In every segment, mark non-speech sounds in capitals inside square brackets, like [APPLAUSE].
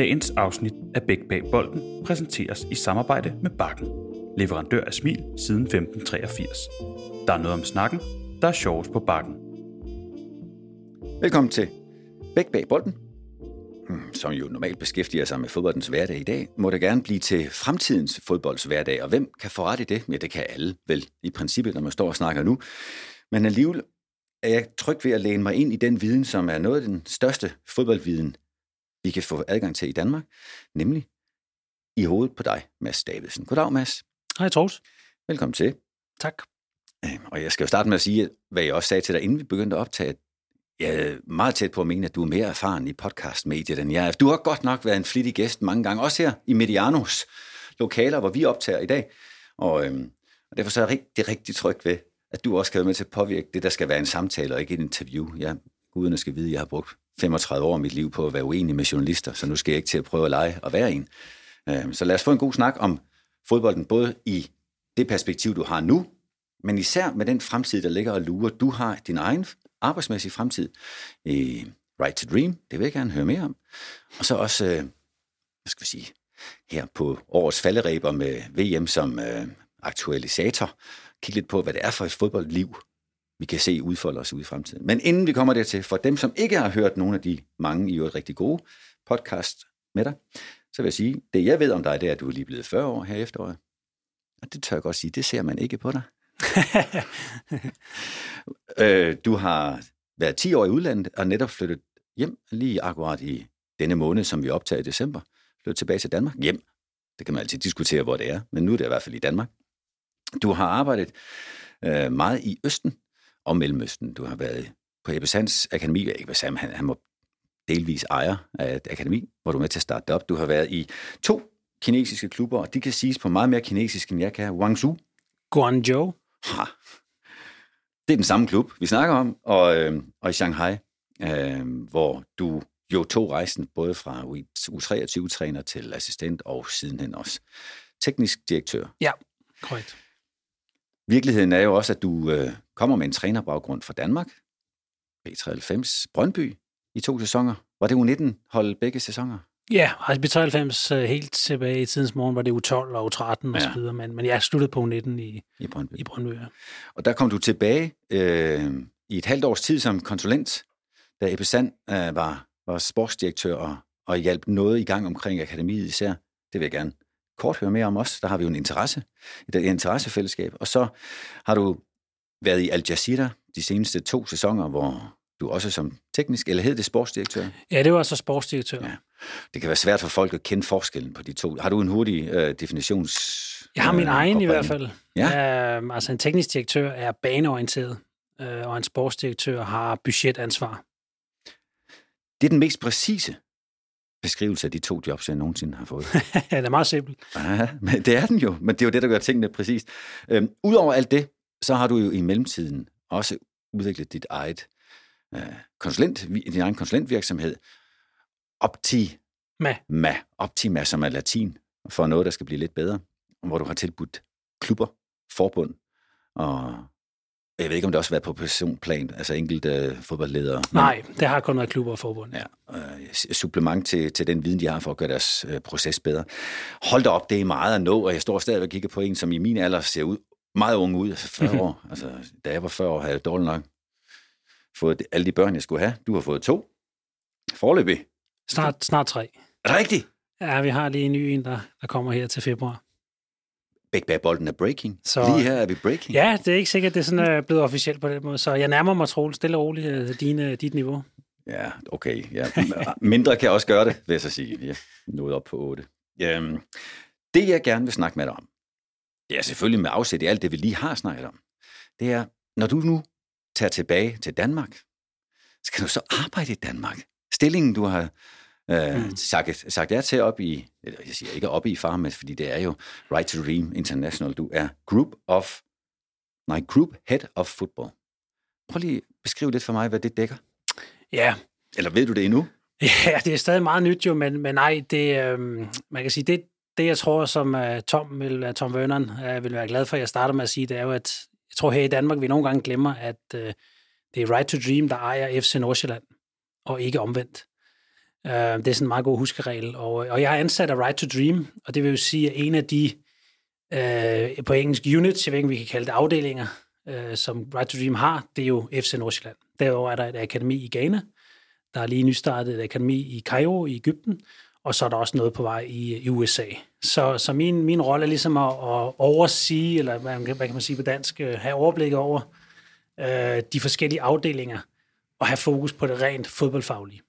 Dagens afsnit af Bæk Bag Bolden præsenteres i samarbejde med Bakken, leverandør af smil siden 1583. Der er noget om snakken, der er sjovest på Bakken. Velkommen til Bæk Bag Bolden, hmm, som jo normalt beskæftiger sig med fodboldens hverdag i dag, må det gerne blive til fremtidens fodbolds hverdag. Og hvem kan få ret i det? Ja, det kan alle vel i princippet, når man står og snakker nu. Men alligevel er jeg tryg ved at læne mig ind i den viden, som er noget af den største fodboldviden, vi kan få adgang til i Danmark, nemlig i hovedet på dig, Mads Davidsen. Goddag, Mads. Hej, Troels. Velkommen til. Tak. Øhm, Og jeg skal jo starte med at sige, hvad jeg også sagde til dig, inden vi begyndte at optage, at jeg er meget tæt på at mene, at du er mere erfaren i podcastmediet end jeg er. Du har godt nok været en flittig gæst mange gange, også her i Medianos lokaler, hvor vi optager i dag. Og, øhm, og derfor så er jeg rigtig, rigtig tryg ved, at du også kan være med til at påvirke det, der skal være en samtale og ikke et interview. Jeg, guderne skal vide, at jeg har brugt 35 år af mit liv på at være uenig med journalister, så nu skal jeg ikke til at prøve at lege og være en. Øhm, så lad os få en god snak om fodbolden, både i det perspektiv, du har nu, men især med den fremtid, der ligger og lurer. Du har din egen arbejdsmæssige fremtid i Right to Dream, det vil jeg gerne høre mere om. Og så også, øh, hvad skal vi sige, her på årets falderæber med VM som øh, aktualisator, kigge lidt på, hvad det er for et fodboldliv, vi kan se udfolde os ud i fremtiden. Men inden vi kommer dertil, for dem, som ikke har hørt nogle af de mange i øvrigt rigtig gode podcast med dig, så vil jeg sige, det jeg ved om dig, det er, at du er lige blevet 40 år her i efteråret. Og det tør jeg godt sige, det ser man ikke på dig. [LAUGHS] øh, du har været 10 år i udlandet og netop flyttet hjem lige akkurat i denne måned, som vi optager i december. Flyttet tilbage til Danmark. Hjem. Det kan man altid diskutere, hvor det er, men nu er det i hvert fald i Danmark. Du har arbejdet øh, meget i Østen og Mellemøsten. Du har været på Ebbe Sands Akademi. Ebbe Sand, han, han var delvis ejer af et akademi, hvor du er med til at starte det op. Du har været i to kinesiske klubber, og de kan siges på meget mere kinesisk, end jeg kan. Guangzhou, Guangzhou. Ha. Det er den samme klub, vi snakker om, og, øh, og i Shanghai, øh, hvor du jo tog rejsen både fra U23-træner til assistent og sidenhen også teknisk direktør. Ja, korrekt. Virkeligheden er jo også, at du øh, kommer med en trænerbaggrund fra Danmark, B93 Brøndby i to sæsoner. Var det U19-hold begge sæsoner? Ja, altså B93 øh, helt tilbage i tidens morgen var det U12 og U13 og Ja. så videre, men, men jeg sluttede på U19 i, I Brøndby. i Brøndby. ja. Og der kom du tilbage øh, i et halvt års tid som konsulent, da Ebbe Sand øh, var, var sportsdirektør og, og hjalp noget i gang omkring akademiet især. Det vil jeg gerne kort høre mere om os. Der har vi jo en interesse, et interessefællesskab. Og så har du været i Al Jazeera de seneste to sæsoner, hvor du også som teknisk, eller hed det sportsdirektør? Ja, det var så sportsdirektør. Ja. Det kan være svært for folk at kende forskellen på de to. Har du en hurtig øh, definitions... Jeg har min øh, egen i hvert fald. Ja. Øhm, altså en teknisk direktør er baneorienteret, øh, og en sportsdirektør har budgetansvar. Det er den mest præcise beskrivelse af de to jobs, jeg nogensinde har fået. [LAUGHS] ja, det er meget simpelt. Ja, men det er den jo, men det er jo det, der gør tingene præcist. Øhm, Udover alt det, så har du jo i mellemtiden også udviklet dit eget øh, konsulent, din egen konsulentvirksomhed, Optima, Med. Optima, som er latin for noget, der skal blive lidt bedre, hvor du har tilbudt klubber, forbund, og jeg ved ikke, om det også har været på personplan, altså enkelte øh, fodboldledere. men- Nej, det har kun været klubber og forbund. Ja, øh, supplement til, til den viden, de har for at gøre deres øh, proces bedre. Hold da op, det er meget at nå, og jeg står stadig og kigger på en, som i min alder ser ud meget ung ud, altså 40 år. Altså, da jeg var 40 år, havde jeg dårligt nok fået alle de børn, jeg skulle have. Du har fået to. Forløbig. Snart, snart tre. Rigtigt? Ja, vi har lige en ny en, der, der kommer her til februar. Bæk bag bolden er breaking. Så... Lige her er vi breaking. Ja, det er ikke sikkert, det er sådan øh, blevet officielt på den måde, så jeg nærmer mig troligt stille og roligt øh, dine, dit niveau. Ja, okay. Ja. Mindre kan også gøre det, vil jeg så sige. Ja, nået op på 8. Øhm, det, jeg gerne vil snakke med dig om, det er selvfølgelig med afsæt i alt det, vi lige har snakket om. Det er, når du nu tager tilbage til Danmark, skal du så arbejde i Danmark? Stillingen, du har øh, Mm. sagt, sagt ja til op i, jeg siger ikke op i farmen, fordi det er jo Right to Dream International. Du er Group of, nej, Group Head of Football. Prøv lige at beskrive lidt for mig, hvad det dækker. Ja, Eller ved du det endnu? [LAUGHS] Ja, det er stadig meget nyt jo, men, men nej, det, øhm, man kan sige, det, det jeg tror, som uh, Tom, vil, uh, Tom Vernon uh, vil være glad for, at jeg starter med at sige, det er jo, at jeg tror her i Danmark, vi nogle gange glemmer, at uh, det er Right to Dream, der ejer FC Nordsjælland, og ikke omvendt. Uh, det er sådan en meget god huskeregel. Og, øh, og jeg er ansat af Right to Dream, og det vil jo sige, at en af de uh, på engelsk units, jeg ved ikke, om vi kan kalde det afdelinger, uh, som Right to Dream har, det er jo FC Nordsjælland. Derover er der et akademi i Ghana, der er lige nystartet et akademi i Cairo i Ægypten, og så er der også noget på vej i, i USA. Så, så min, min rolle er ligesom at, at oversige, eller hvad, hvad kan man sige på dansk, have overblik over øh, de forskellige afdelinger, og have fokus på det rent fodboldfaglige.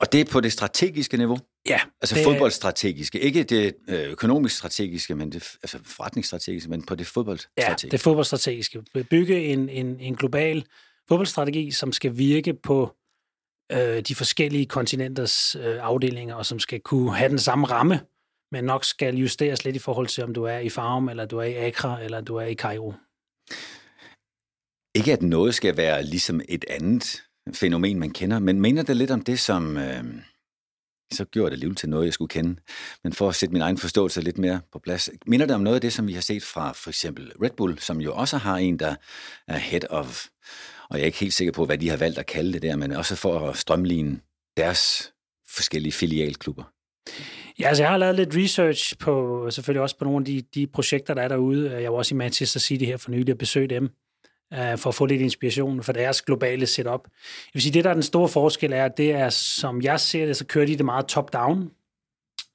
Og det er på det strategiske niveau? Ja. Altså det, fodboldstrategiske, ikke det øh, økonomisk strategiske, men det altså forretningsstrategiske, men på det fodboldstrategiske. Ja, det fodboldstrategiske. Bygge en, en, en global fodboldstrategi, som skal virke på øh, de forskellige kontinenters øh, afdelinger, og som skal kunne have den samme ramme, men nok skal justeres lidt i forhold til, om du er i Farum, eller du er i Accra, eller du er i Cairo. Ikke at noget skal være ligesom et andet fænomen, man kender, men mener det lidt om det, som... Øh, så gjorde det alligevel til noget, jeg skulle kende. Men for at sætte min egen forståelse lidt mere på plads, minder det om noget af det, som vi har set fra for eksempel Red Bull, som jo også har en, der er head of og jeg er ikke helt sikker på, hvad de har valgt at kalde det der, men også for at strømligne deres forskellige filialklubber. Ja, altså jeg har lavet lidt research på, selvfølgelig også på nogle af de, de projekter, der er derude. Jeg var også i Manchester City her for nylig og besøgte dem, øh, for at få lidt inspiration for deres globale setup. Jeg vil sige, det der er den store forskel er, at det er, som jeg ser det, så kører de det meget top-down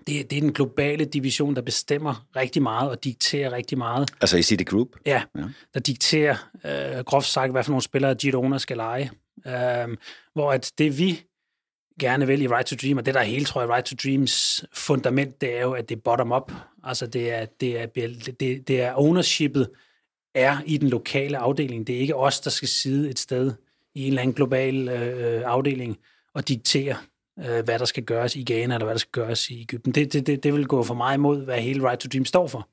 det, det er den globale division, der bestemmer rigtig meget og dikterer rigtig meget. Altså i City Group? Ja, ja. der dikterer øh, groft sagt, hvad for nogle spillere Girona skal lege. Øh, hvor at det vi gerne vil i Right to Dream, og det der er hele, tror jeg, Right to Dreams fundament, det er jo, at det er bottom-up. Altså det er, det er, det, det er ownershipet er i den lokale afdeling. Det er ikke os, der skal sidde et sted i en eller anden global øh, afdeling og diktere øh, hvad der skal gøres i Ghana, eller hvad der skal gøres i Ægypten. Det, det, det, det vil gå for mig imod, hvad hele Right to Dream står for.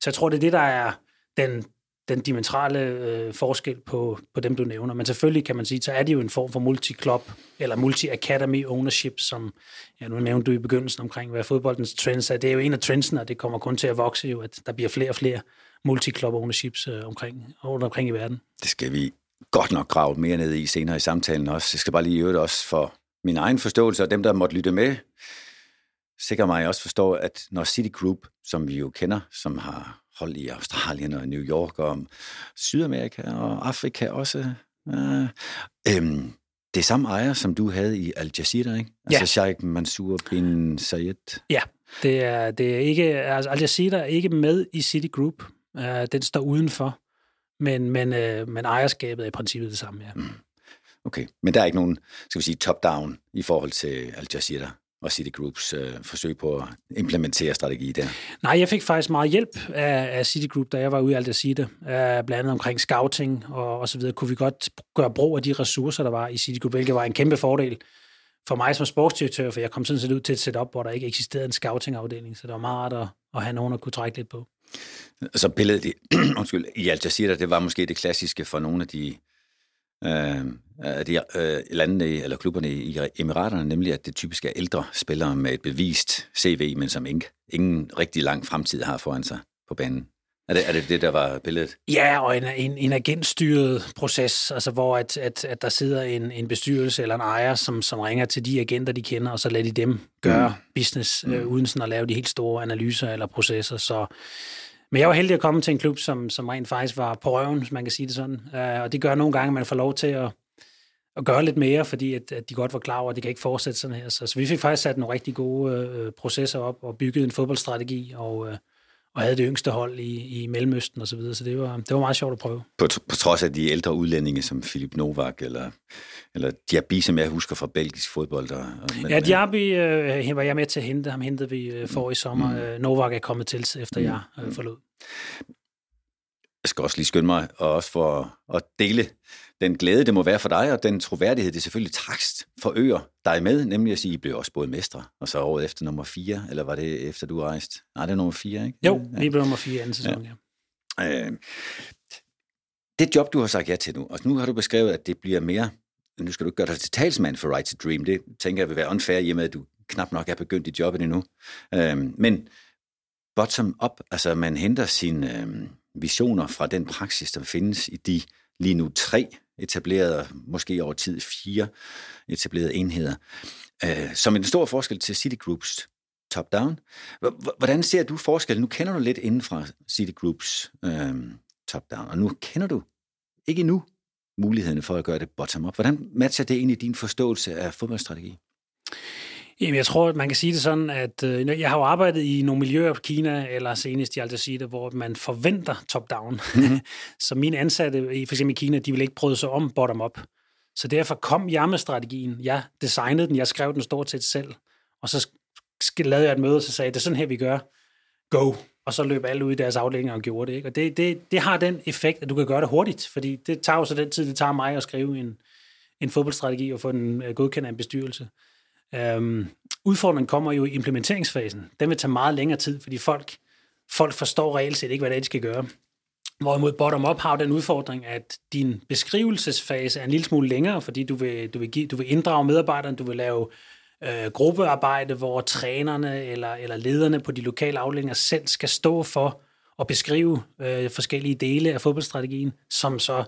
Så jeg tror, det er det, der er den, den dimensionale øh, forskel på, på dem, du nævner. Men selvfølgelig kan man sige, så er det jo en form for multi-club, eller multi-academy ownership, som ja, nu nævnte du i begyndelsen omkring, hvad fodboldens trends er. Det er jo en af trendsene, og det kommer kun til at vokse jo, at der bliver flere og flere multi-club ownerships øh, omkring, rundt omkring i verden. Det skal vi godt nok grave mere ned i senere i samtalen også. Jeg skal bare lige øve det også for min egen forståelse, og dem, der måtte lytte med, sikkert mig også forstår, at når City Group, som vi jo kender, som har hold i Australien og New York og Sydamerika og Afrika også, øh, øhm, det er samme ejer, som du havde i Al Jazeera, ikke? Ja. Altså Sheikh Mansour bin Zayed. Ja, det er, det er ikke, altså Al Jazeera er ikke med i City Uh, den står udenfor, men, men, uh, men ejerskabet er i princippet det samme, ja. Mm. Okay, men der er ikke nogen, skal vi sige, top-down i forhold til Al Jazeera og City Groups øh, forsøg på at implementere strategi der? Nej, jeg fik faktisk meget hjælp af, af City Group, da jeg var ude i Al Jazeera, øh, blandt andet omkring scouting og, og så videre. Kunne vi godt gøre brug af de ressourcer, der var i City Group, hvilket var en kæmpe fordel for mig som sportsdirektør, for jeg kom sådan set ud til et setup, hvor der ikke eksisterede en scouting-afdeling, så det var meget rart at, at have nogen, der kunne trække lidt på. Så billedet [CLEARS THROAT] i, undskyld, i Al Jazeera, det var måske det klassiske for nogle af de øh, de øh, landene eller klubberne i Emiraterne, nemlig at det typisk er ældre spillere med et bevist CV, men som ingen, ingen rigtig lang fremtid har foran sig på banen. Er det, er det det, der var billedet? Ja, og en, en, en agentstyret proces, altså hvor at, at, at der sidder en, en bestyrelse eller en ejer, som, som ringer til de agenter, de kender, og så lader de dem gøre mm. business, øh, mm. uden sådan at lave de helt store analyser eller processer. Så men jeg var heldig at komme til en klub, som, som rent faktisk var på røven, hvis man kan sige det sådan. Uh, og det gør nogle gange, at man får lov til at, at gøre lidt mere, fordi at, at de godt var klar over, at det kan ikke fortsætte sådan her. Så, så vi fik faktisk sat nogle rigtig gode øh, processer op og bygget en fodboldstrategi, og, øh, og havde det yngste hold i, i Mellemøsten og så videre, så det var, det var meget sjovt at prøve. På, på trods af de ældre udlændinge som Filip Novak eller, eller Diaby, som jeg husker fra belgisk fodbold. Og, men, ja, Diaby øh, var jeg med til at hente. Ham hentede vi øh, for i sommer. Mm. Novak er kommet til, efter mm. jeg øh, forlod. Jeg skal også lige skynde mig, og også for at dele den glæde, det må være for dig, og den troværdighed, det selvfølgelig takst for øer dig med, nemlig at sige, at I blev også både mestre, og så året efter nummer 4, eller var det efter du rejste? Nej, det er nummer 4, ikke? Jo, ja. vi blev nummer 4 anden sæson, ja. ja. Øh, det job, du har sagt ja til nu, og nu har du beskrevet, at det bliver mere, nu skal du ikke gøre dig til talsmand for Right to Dream, det tænker jeg vil være unfair, i og med, at du knap nok er begyndt i jobbet endnu. Øh, men bottom up, altså man henter sine øh, visioner fra den praksis, der findes i de lige nu tre etablerede, måske over tid fire etablerede enheder. øh, som en stor forskel til Citigroups top-down. Hvordan ser du forskel? Nu kender du lidt inden fra Citigroups øh, top-down, og nu kender du ikke endnu mulighederne for at gøre det bottom-up. Hvordan matcher det ind i din forståelse af fodboldstrategi? Jamen, jeg tror, at man kan sige det sådan, at øh, jeg har jo arbejdet i nogle miljøer på Kina, eller senest i Al Jazeera, hvor man forventer top-down. Mm-hmm. [LAUGHS] så mine ansatte, i, for eksempel i Kina, de vil ikke bryde sig om bottom-up. Så derfor kom jeg med strategien. Jeg designede den, jeg skrev den stort set selv. Og så lavede jeg et møde, og så sagde jeg, det er sådan her, vi gør. Go! Og så løb alle ud i deres afdelinger og gjorde det. Ikke? Og det, det, det har den effekt, at du kan gøre det hurtigt, fordi det tager jo så den tid, det tager mig at skrive en, en fodboldstrategi og få den øh, godkendt af en bestyrelse. Øhm, udfordringen kommer jo i implementeringsfasen. Den vil tage meget længere tid, fordi folk, folk forstår reelt set ikke, hvad det er, de skal gøre. Hvorimod bottom-up har den udfordring, at din beskrivelsesfase er en lille smule længere, fordi du vil, du vil, give, du vil inddrage medarbejderne, du vil lave øh, gruppearbejde, hvor trænerne eller, eller lederne på de lokale afdelinger selv skal stå for at beskrive øh, forskellige dele af fodboldstrategien, som så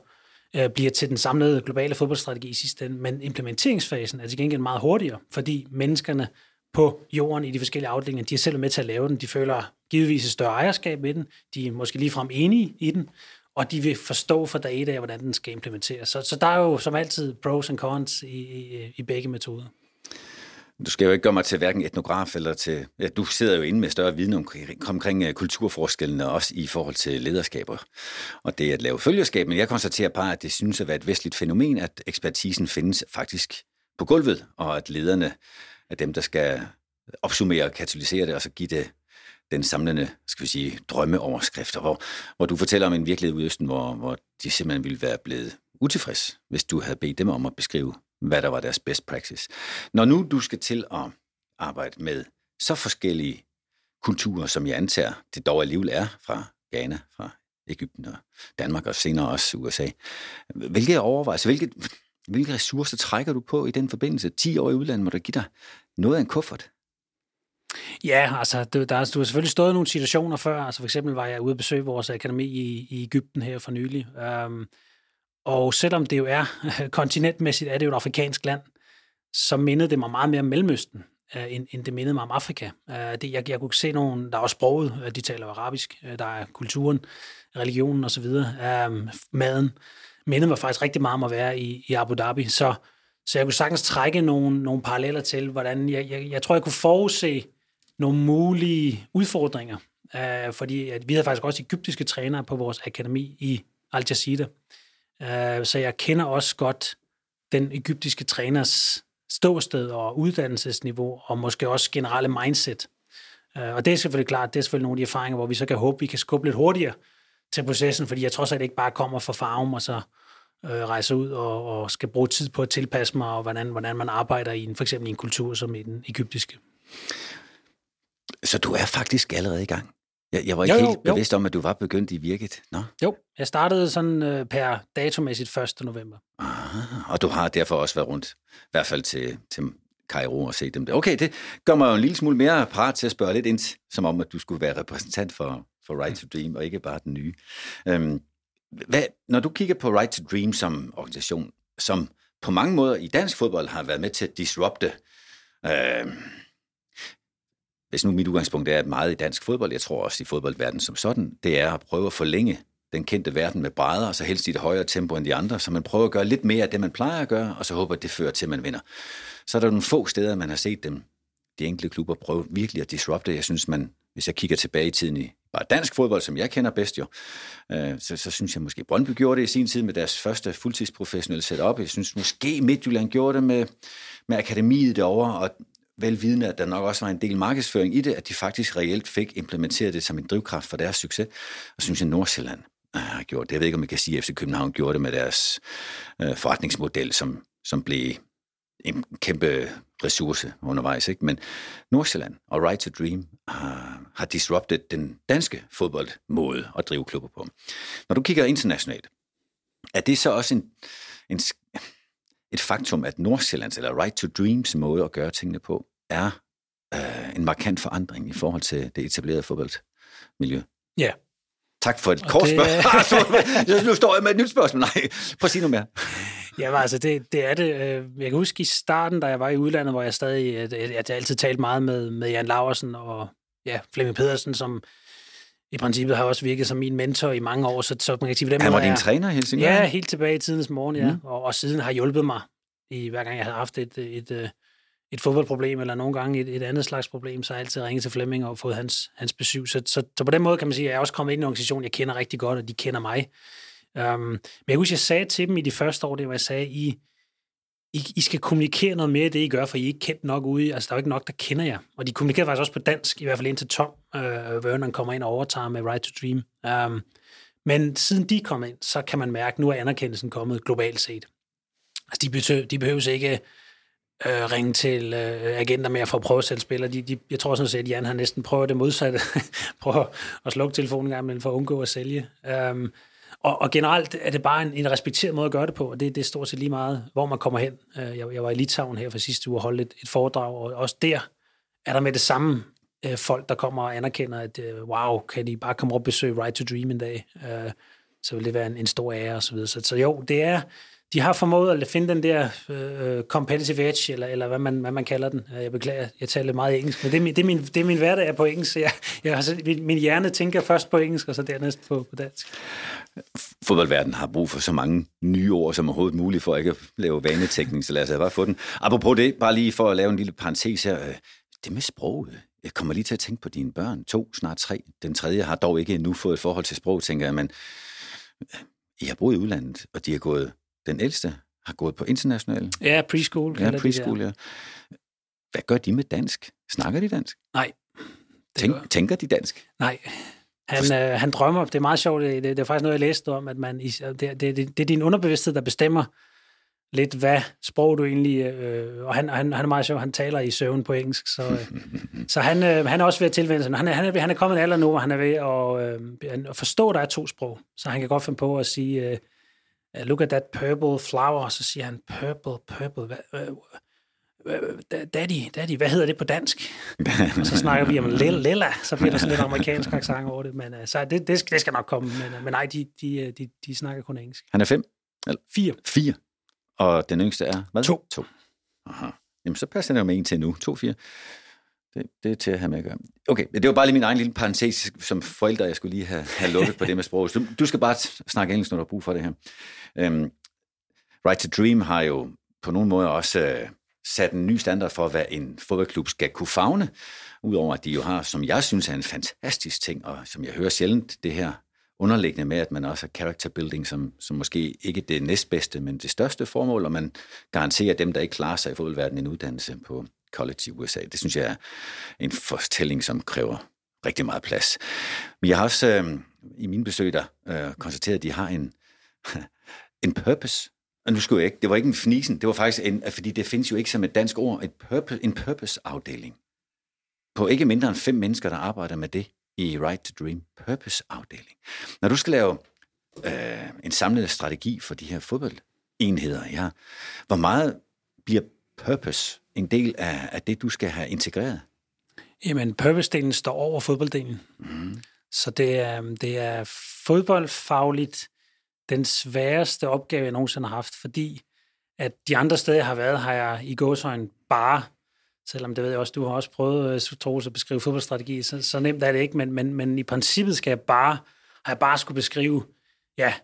øh, bliver til den samlede globale fodboldstrategi i sidste ende. Men implementeringsfasen er til gengæld meget hurtigere, fordi menneskerne på jorden i de forskellige afdelinger, de er selv med til at lave den. De føler givetvis et større ejerskab med den. De er måske ligefrem enige i den, og de vil forstå fra dag et af, hvordan den skal implementeres. Så, så der er jo som altid pros and cons i, i, i begge metoder. Du skal jo ikke gøre mig til hverken etnograf eller til... Ja, du sidder jo inde med større viden omkring, omkring øh, kulturforskellene, også i forhold til lederskaber. Og det at lave følgerskab, men jeg konstaterer bare, at det synes at være et vestligt fænomen, at ekspertisen findes faktisk på gulvet, og at lederne er dem, der skal opsummere og katalysere det, og så give det den samlende, skal vi sige, drømmeoverskrifter, hvor, hvor du fortæller om en virkelighed i Østen, hvor, hvor de simpelthen ville være blevet utilfreds, hvis du havde bedt dem om at beskrive hvad der var deres best practice. Når nu du skal til at arbejde med så forskellige kulturer, som jeg antager, det dog alligevel er fra Ghana, fra Ægypten og Danmark og senere også USA. Hvilke overvejelser, hvilke, hvilke ressourcer trækker du på i den forbindelse? 10 år i udlandet må du give dig noget af en kuffert. Ja, altså, der, der, du har selvfølgelig stået nogle situationer før. Altså, for eksempel var jeg ude at besøge vores akademi i, i Ægypten her for nylig. Um, og selvom det jo er [LAUGHS] kontinentmæssigt, er det jo et afrikansk land, så mindede det mig meget mere om Mellemøsten, øh, end, end det mindede mig om Afrika. Øh, det, jeg, jeg kunne se nogen, der var også sproget, øh, de taler arabisk, øh, der er kulturen, religionen osv., øh, maden, mindede mig faktisk rigtig meget om at være i, i Abu Dhabi. Så, så jeg kunne sagtens trække nogle, nogle paralleller til, hvordan jeg, jeg, jeg tror, jeg kunne forudse nogle mulige udfordringer. fordi at vi havde faktisk også egyptiske trænere på vores akademi i Al Jazeera. Øh, så jeg kender også godt den egyptiske træners ståsted og uddannelsesniveau, og måske også generelle mindset. Øh, og det er selvfølgelig klart, det er selvfølgelig nogle af de erfaringer, hvor vi så kan håbe, vi kan skubbe lidt hurtigere til processen, fordi jeg trods alt ikke bare kommer fra farven og så øh, rejser ud og, og skal bruge tid på at tilpasse mig, og hvordan, hvordan man arbejder i en, for eksempel i en kultur som i den egyptiske. Så du er faktisk allerede i gang? Jeg, jeg var ikke jo, helt jo, bevidst om, at du var begyndt i virket. Nå. Jo, jeg startede sådan øh, per datomæssigt 1. november. Ah, og du har derfor også været rundt, i hvert fald til, til Cairo og set dem der. Okay, det gør mig jo en lille smule mere parat til at spørge lidt ind, som om, at du skulle være repræsentant for, for Right to Dream, og ikke bare den nye. Øhm, hvad, når du kigger på Right to Dream som organisation, som på mange måder i dansk fodbold har været med til at disrupte øh, hvis nu mit udgangspunkt er meget i dansk fodbold, jeg tror også i fodboldverdenen som sådan, det er at prøve at forlænge den kendte verden med brædder, og så helst i et højere tempo end de andre, så man prøver at gøre lidt mere af det, man plejer at gøre, og så håber, at det fører til, at man vinder. Så er der nogle få steder, man har set dem, de enkelte klubber, prøve virkelig at disrupte. Jeg synes, man, hvis jeg kigger tilbage i tiden i bare dansk fodbold, som jeg kender bedst jo, øh, så, så synes jeg måske, Brøndby gjorde det i sin tid med deres første fuldtidsprofessionelle setup. Jeg synes måske Midtjylland gjorde det med, med akademiet derovre, og velvidende, at der nok også var en del markedsføring i det, at de faktisk reelt fik implementeret det som en drivkraft for deres succes. Og synes jeg, Nordsjælland øh, har gjort det. Jeg ved ikke, om jeg kan sige, at FC København gjorde det med deres øh, forretningsmodel, som, som blev en kæmpe ressource undervejs. Ikke? Men Nordsjælland og Right to Dream øh, har, har disruptet den danske fodboldmåde at drive klubber på. Når du kigger internationalt, er det så også en, en et faktum, at Nordsjællands eller Right to Dreams måde at gøre tingene på, er øh, en markant forandring i forhold til det etablerede fodboldmiljø. Ja. Tak for et kort det... spørgsmål. [LAUGHS] nu står jeg med et nyt spørgsmål. Nej, prøv at sige noget mere. Ja, altså det, det er det. Øh, jeg kan huske i starten, da jeg var i udlandet, hvor jeg stadig, jeg, jeg altid talt meget med, med Jan Laversen og ja, Flemming Pedersen, som i princippet har også virket som min mentor i mange år, så, så man kan sige, dem, Han var din jeg, træner i Helsingør? Ja, helt tilbage i tidens morgen, ja. Mm. Og, og siden har hjulpet mig, i, hver gang jeg har haft et, et, et, et fodboldproblem, eller nogle gange et, et andet slags problem, så har jeg altid ringet til Flemming og fået hans, hans besøg. Så, så, så på den måde kan man sige, at jeg er også kommet ind i en organisation, jeg kender rigtig godt, og de kender mig. Um, men jeg husker, jeg sagde til dem i de første år, det var, jeg sagde, I, i, I skal kommunikere noget mere af det, I gør, for I er ikke kendt nok ude. Altså, der er jo ikke nok, der kender jer. Og de kommunikerer faktisk også på dansk, i hvert fald indtil Tom øh, Vernon kommer ind og overtager med Right to Dream. Um, men siden de kom ind, så kan man mærke, at nu er anerkendelsen kommet globalt set. Altså, de, behøver, de behøver ikke øh, ringe til øh, agenter med at prøve at sælge spillere. De, de, jeg tror sådan set, at Jan har næsten prøvet det modsatte. [LAUGHS] Prøver at slukke telefonen gang, men for at undgå at sælge. Um, og, og generelt er det bare en, en respekteret måde at gøre det på, og det, det er stort set lige meget, hvor man kommer hen. Øh, jeg, jeg var i Litauen her for sidste uge og holdt et, et foredrag, og også der er der med det samme øh, folk, der kommer og anerkender, at øh, wow, kan de bare komme op og besøge Right to Dream en dag? Så vil det være en, en stor ære og så videre. Så, så jo, det er, de har formået at finde den der øh, competitive edge, eller, eller hvad, man, hvad man kalder den. Øh, jeg beklager, jeg taler meget engelsk, men det er min, det er min, det er min hverdag på engelsk, så jeg, jeg altså, min, min hjerne tænker først på engelsk, og så dernæst på, på dansk. Fodboldverdenen har brug for så mange nye ord som overhovedet muligt for ikke at lave vanetækning, så lad os bare få den. Apropos det, bare lige for at lave en lille parentes her. Øh, det med sproget. Jeg kommer lige til at tænke på dine børn. To, snart tre. Den tredje har dog ikke endnu fået et forhold til sprog, tænker jeg, men jeg I har boet i udlandet, og de har gået den ældste har gået på international. Ja, preschool. Ja, preschool, ja. Hvad gør de med dansk? Snakker de dansk? Nej. Tænk, tænker de dansk? Nej. Han, øh, han drømmer, det er meget sjovt, det, det er faktisk noget, jeg læste om, at man, det, det, det, det er din underbevidsthed, der bestemmer lidt, hvad sprog du egentlig... Øh, og han, han, han er meget sjov, han taler i søvn på engelsk, så, øh, [LAUGHS] så han, øh, han er også ved at tilvende sig. Han er, han, er, han er kommet en alder nu, hvor han er ved at, øh, at forstå, at der er to sprog, så han kan godt finde på at sige... Øh, look at that purple flower, så siger han, purple, purple, hvad, daddy, daddy, hvad hedder det på dansk? [LAUGHS] og så snakker vi om lilla, så bliver der sådan lidt amerikansk accent over det, men uh, så det, det, skal, det skal nok komme, men, men nej, de, de, de, de snakker kun engelsk. Han er fem? Eller? Fire. Fire. Og den yngste er, hvad? To. To. Aha. Jamen, så passer det jo med en til nu. To, fire. Det, det er til at have med at gøre. Okay, det var bare lige min egen lille parentes som forældre, jeg skulle lige have, have lukket på det med sprog. Du, du skal bare snakke engelsk, når du har brug for det her. Um, right to Dream har jo på nogle måder også uh, sat en ny standard for, hvad en fodboldklub skal kunne fagne, udover at de jo har, som jeg synes er en fantastisk ting, og som jeg hører sjældent, det her underliggende med, at man også har character building, som, som måske ikke det næstbedste, men det største formål, og man garanterer dem, der ikke klarer sig i fodboldverdenen, en uddannelse på college i USA. Det synes jeg er en fortælling, som kræver rigtig meget plads. Men jeg har også øh, i mine besøg der øh, konstateret, at de har en, [LAUGHS] en purpose. Og nu skulle jeg ikke, det var ikke en fnisen, det var faktisk en, fordi det findes jo ikke som et dansk ord, et purpose, en purpose-afdeling. På ikke mindre end fem mennesker, der arbejder med det i Right to Dream. Purpose-afdeling. Når du skal lave øh, en samlet strategi for de her fodboldenheder, ja, hvor meget bliver purpose en del af, af det, du skal have integreret? Jamen, purpose-delen står over fodbolddelen. Mm. Så det er, det er fodboldfagligt den sværeste opgave, jeg nogensinde har haft, fordi at de andre steder, jeg har været, har jeg i gåsøjne bare, selvom det ved jeg også, du har også prøvet, øh, Troels, at beskrive fodboldstrategi, så, så nemt er det ikke, men, men, men i princippet skal jeg bare, har jeg bare skulle beskrive, ja,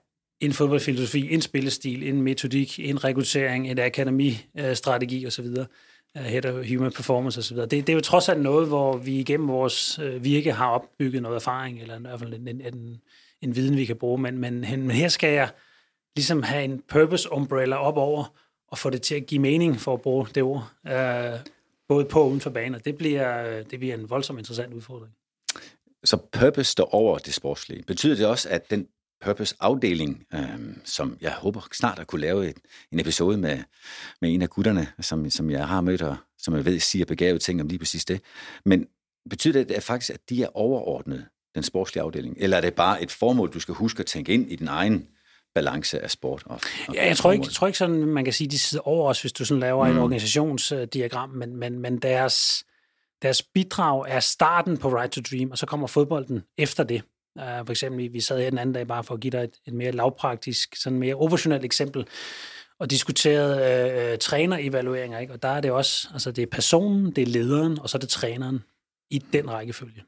en fodboldfilosofi, en spillestil, en metodik, en rekruttering, en akademistrategi osv., uh, head of human performance osv. Det, det er jo trods alt noget, hvor vi igennem vores øh, virke har opbygget noget erfaring, eller i hvert fald en, en, en, en viden, vi kan bruge, men, men, men her skal jeg ligesom have en purpose umbrella op over, og få det til at give mening, for at bruge det ord, øh, både på og uden for banen. Det bliver, øh, det bliver en voldsomt interessant udfordring. Så purpose står over det sportslige. Betyder det også, at den Purpose-afdeling, øh, som jeg håber snart at kunne lave et, en episode med, med en af gutterne, som, som jeg har mødt, og som jeg ved siger begavet ting om lige præcis det. Men betyder det at faktisk, at de er overordnet den sportslige afdeling? Eller er det bare et formål, du skal huske at tænke ind i din egen balance af sport? Og, og ja, jeg tror, ikke, jeg tror ikke sådan, man kan sige, de sidder over os, hvis du sådan laver mm. et organisationsdiagram, men, men, men deres, deres bidrag er starten på Right to Dream, og så kommer fodbolden efter det. Uh, for eksempel, vi sad her den anden dag bare for at give dig et, et mere lavpraktisk, sådan mere operationelt eksempel. og diskuteret øh, trænerevalueringer, ikke? og der er det også, altså det er personen, det er lederen, og så er det træneren i den rækkefølge.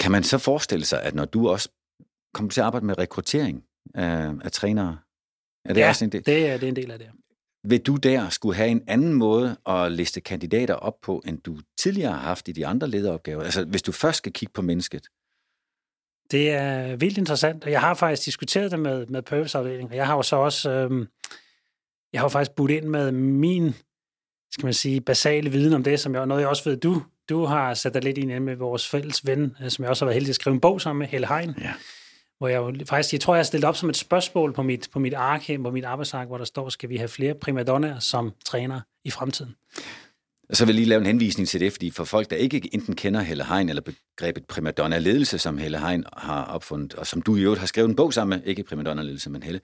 Kan man så forestille sig, at når du også kommer til at arbejde med rekruttering af, af trænere, er det ja, også en del? det er, det er en del af det. Vil du der skulle have en anden måde at liste kandidater op på, end du tidligere har haft i de andre lederopgaver? Altså, hvis du først skal kigge på mennesket. Det er vildt interessant, og jeg har faktisk diskuteret det med, med Purpose-afdelingen, og jeg har jo så også, øhm, jeg har jo faktisk budt ind med min, skal man sige, basale viden om det, som jeg, noget jeg også ved, du, du har sat dig lidt ind med vores fælles ven, øh, som jeg også har været heldig at skrive en bog sammen med, Helle Hein. Ja hvor jeg jo faktisk, jeg tror, jeg har stillet op som et spørgsmål på mit, på mit ark, på mit arbejdsark, hvor der står, skal vi have flere primadonnaer som træner i fremtiden? Så vil jeg lige lave en henvisning til det, fordi for folk, der ikke enten kender Helle Hein eller begrebet primadonna-ledelse, som Helle Hein har opfundet, og som du i øvrigt har skrevet en bog sammen med, ikke primadonna-ledelse, men Helle,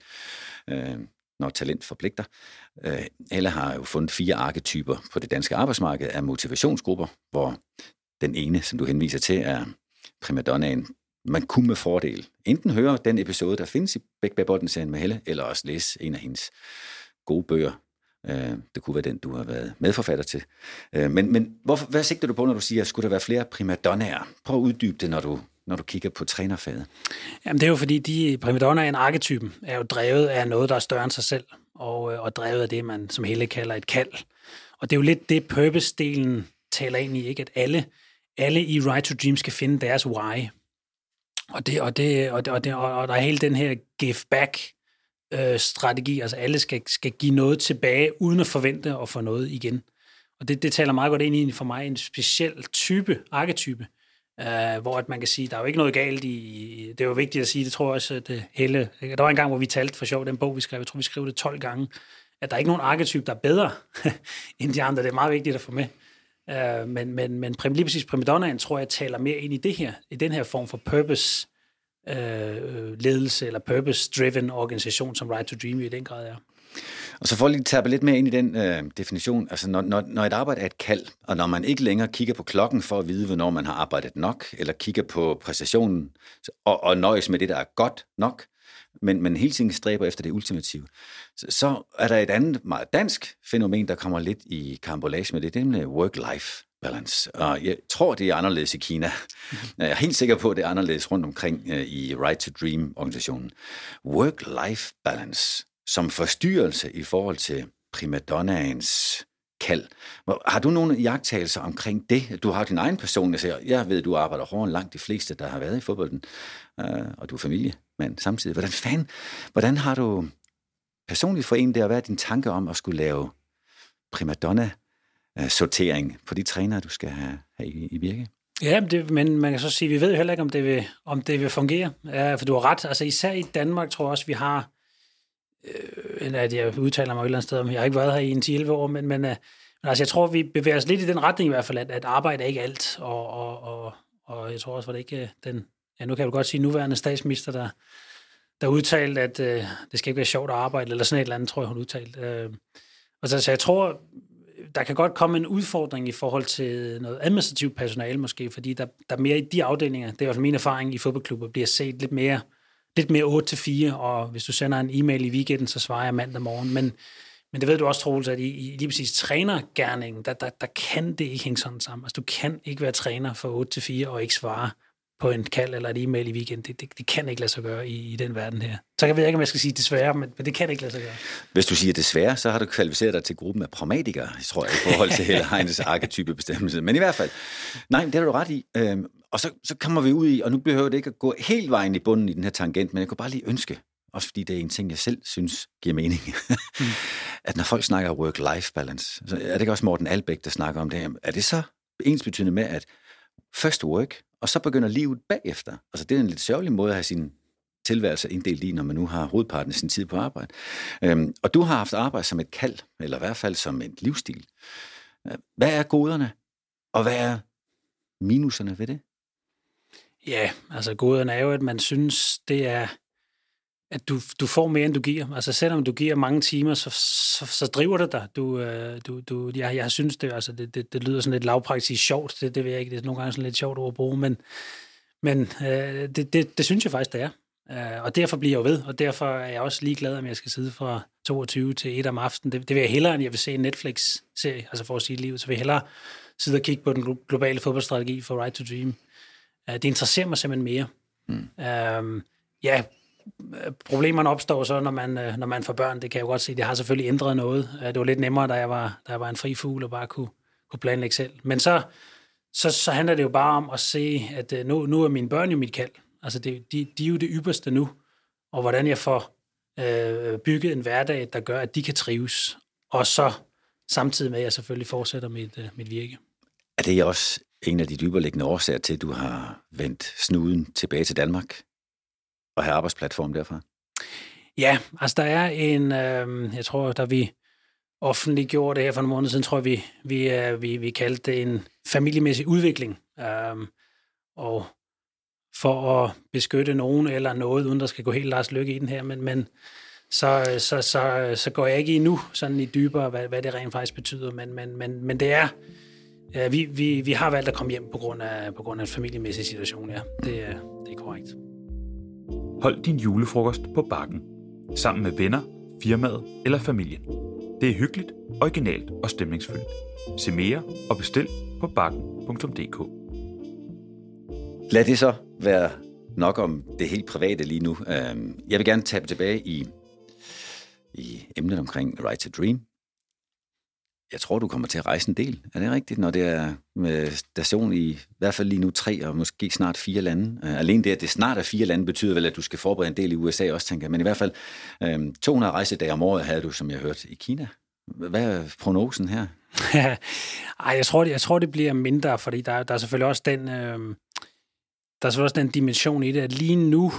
øh, når talent forpligter. Øh, Helle har jo fundet fire arketyper på det danske arbejdsmarked af motivationsgrupper, hvor den ene, som du henviser til, er primadonnaen man kunne med fordel enten høre den episode, der findes i Bæk Bag serien med Helle, eller også læse en af hendes gode bøger. Øh, det kunne være den, du har været medforfatter til. Øh, men men hvorfor, hvad sigter du på, når du siger, at skulle der være flere primadonnaer? Prøv at uddybe det, når du, når du kigger på trænerfaget. Jamen, det er jo fordi, de primadonnaer, en arketypen, er jo drevet af noget, der er større end sig selv, og, øh, og drevet af det, man som Helle kalder et kald. Og det er jo lidt det, purpose-delen taler ind i, ikke? at alle, alle i Right to Dream skal finde deres why. Og, det, og, det, og, det, og, det, og der er hele den her give back øh, strategi, altså alle skal, skal give noget tilbage, uden at forvente at få noget igen. Og det, det taler meget godt ind i for mig en speciel type, arketype, øh, hvor at man kan sige, der er jo ikke noget galt i, det er jo vigtigt at sige, det tror jeg også, at hele, der var en gang, hvor vi talte for sjov, den bog vi skrev, jeg tror vi skrev det 12 gange, at der er ikke nogen arketype, der er bedre [LAUGHS] end de andre, det er meget vigtigt at få med. Øh, men, men, men lige præcis Primadonnaen tror jeg taler mere ind i det her, i den her form for purpose øh, ledelse eller purpose-driven organisation, som Right to Dream i den grad er. Og så får at lige tage lidt mere ind i den øh, definition. Altså, når, når, når et arbejde er et kald, og når man ikke længere kigger på klokken for at vide, hvornår man har arbejdet nok, eller kigger på præstationen og, og nøjes med det, der er godt nok, men, men hele tiden stræber efter det ultimative. Så, så er der et andet meget dansk fænomen, der kommer lidt i karambolage med det, det er work-life balance. Og jeg tror, det er anderledes i Kina. Jeg er helt sikker på, at det er anderledes rundt omkring øh, i Right to Dream-organisationen. Work-life balance som forstyrrelse i forhold til primadonnaens kald. Har du nogle jagttagelser omkring det? Du har din egen person, jeg siger, jeg ved, du arbejder end langt de fleste, der har været i fodbolden, øh, og du er mand samtidig. Hvordan fanden, hvordan har du personligt for en der, hvad er din tanke om at skulle lave primadonna-sortering øh, på de trænere, du skal have, have i, i virke? Ja, det, men man kan så sige, vi ved jo heller ikke, om det vil, om det vil fungere. Ja, for du har ret. Altså især i Danmark tror jeg også, vi har øh, at jeg udtaler mig et eller andet sted om, jeg har ikke været her i en 10-11 år, men, men, øh, men altså, jeg tror, vi bevæger os lidt i den retning i hvert fald, at, at arbejde er ikke alt, og, og, og, og jeg tror også, var det ikke øh, den, ja, nu kan jeg jo godt sige, nuværende statsminister, der, der udtalte, at øh, det skal ikke være sjovt at arbejde, eller sådan et eller andet, tror jeg, hun udtalte. Øh, og så, så jeg tror, der kan godt komme en udfordring i forhold til noget administrativt personale måske, fordi der, der mere i de afdelinger, det er også min erfaring i fodboldklubber, bliver set lidt mere lidt mere 8-4, og hvis du sender en e-mail i weekenden, så svarer jeg mandag morgen. Men, men det ved du også, Troels, at i, i lige præcis trænergærningen, der, der, der kan det ikke hænge sådan sammen. Altså, du kan ikke være træner for 8-4 og ikke svare på en kald eller et e-mail i weekend. Det, det, det kan ikke lade sig gøre i, i den verden her. Så jeg ved ikke, om jeg skal sige desværre, men, men det kan ikke lade sig gøre. Hvis du siger desværre, så har du kvalificeret dig til gruppen af pragmatikere, tror jeg, i forhold til [LAUGHS] hele Heines arketype bestemmelse. Men i hvert fald, nej, det har du ret i. Øhm, og så, så kommer vi ud i, og nu behøver det ikke at gå helt vejen i bunden i den her tangent, men jeg kunne bare lige ønske, også fordi det er en ting, jeg selv synes giver mening, [LAUGHS] mm. at når folk snakker work-life balance, så er det ikke også Morten Albæk, der snakker om det, er det så ens betydende med, at first work, og så begynder livet bagefter. Altså det er en lidt sørgelig måde at have sin tilværelse inddelt i, når man nu har hovedparten af sin tid på arbejde. Øhm, og du har haft arbejde som et kald, eller i hvert fald som en livsstil. Øh, hvad er goderne, og hvad er minuserne ved det? Ja, altså goderne er jo, at man synes, det er, at du, du får mere, end du giver. Altså selvom du giver mange timer, så, så, så driver det dig. Du, øh, du, du, jeg, jeg synes det, altså det, det, det lyder sådan lidt lavpraktisk sjovt, det, det ved jeg ikke, det er nogle gange sådan lidt sjovt ord at bruge, men, men øh, det, det, det synes jeg faktisk, det er. Uh, og derfor bliver jeg jo ved, og derfor er jeg også ligeglad, om jeg skal sidde fra 22 til 1 om aftenen. Det, det vil jeg hellere, end jeg vil se en Netflix-serie, altså for at sige livet. Så vil jeg hellere sidde og kigge på den globale fodboldstrategi for Right to Dream. Uh, det interesserer mig simpelthen mere. Mm. Uh, ja, problemerne opstår så, når man, øh, når man får børn. Det kan jeg jo godt se. Det har selvfølgelig ændret noget. Øh, det var lidt nemmere, da jeg var, da jeg var en fri fugl og bare kunne, kunne planlægge selv. Men så, så, så handler det jo bare om at se, at øh, nu, nu er mine børn jo mit kald. Altså, det, de, de er jo det ypperste nu. Og hvordan jeg får øh, bygget en hverdag, der gør, at de kan trives. Og så samtidig med, at jeg selvfølgelig fortsætter mit, øh, mit virke. Er det også en af de dyberliggende årsager til, at du har vendt snuden tilbage til Danmark at have arbejdsplatform derfra? Ja, altså der er en, øh, jeg tror, der vi offentliggjorde det her for nogle måneder siden, tror jeg, vi, vi, øh, vi, vi kaldte det en familiemæssig udvikling. Øh, og for at beskytte nogen eller noget, uden der skal gå helt Lars Lykke i den her, men, men så, så, så, så går jeg ikke endnu nu sådan i dybere, hvad, hvad det rent faktisk betyder, men, men, men, men det er, øh, vi, vi, vi har valgt at komme hjem på grund af, på grund af en familiemæssig situation, ja. Det, det er korrekt. Hold din julefrokost på bakken, sammen med venner, firmaet eller familien. Det er hyggeligt, originalt og stemningsfyldt. Se mere og bestil på bakken.dk. Lad det så være nok om det helt private lige nu. Øhm, jeg vil gerne tage tilbage i, i emnet omkring Right to Dream. Jeg tror, du kommer til at rejse en del. Er det rigtigt, når det er med station i, i hvert fald lige nu tre og måske snart fire lande? Øh, alene det, at det snart er fire lande, betyder vel, at du skal forberede en del i USA også, tænker jeg. Men i hvert fald, øh, 200 rejsedage om året havde du, som jeg hørte, i Kina. Hvad er prognosen her? [LAUGHS] Ej, jeg tror, det, jeg tror, det bliver mindre, fordi der, der er selvfølgelig også den... Øh der er så også den dimension i det, at lige nu,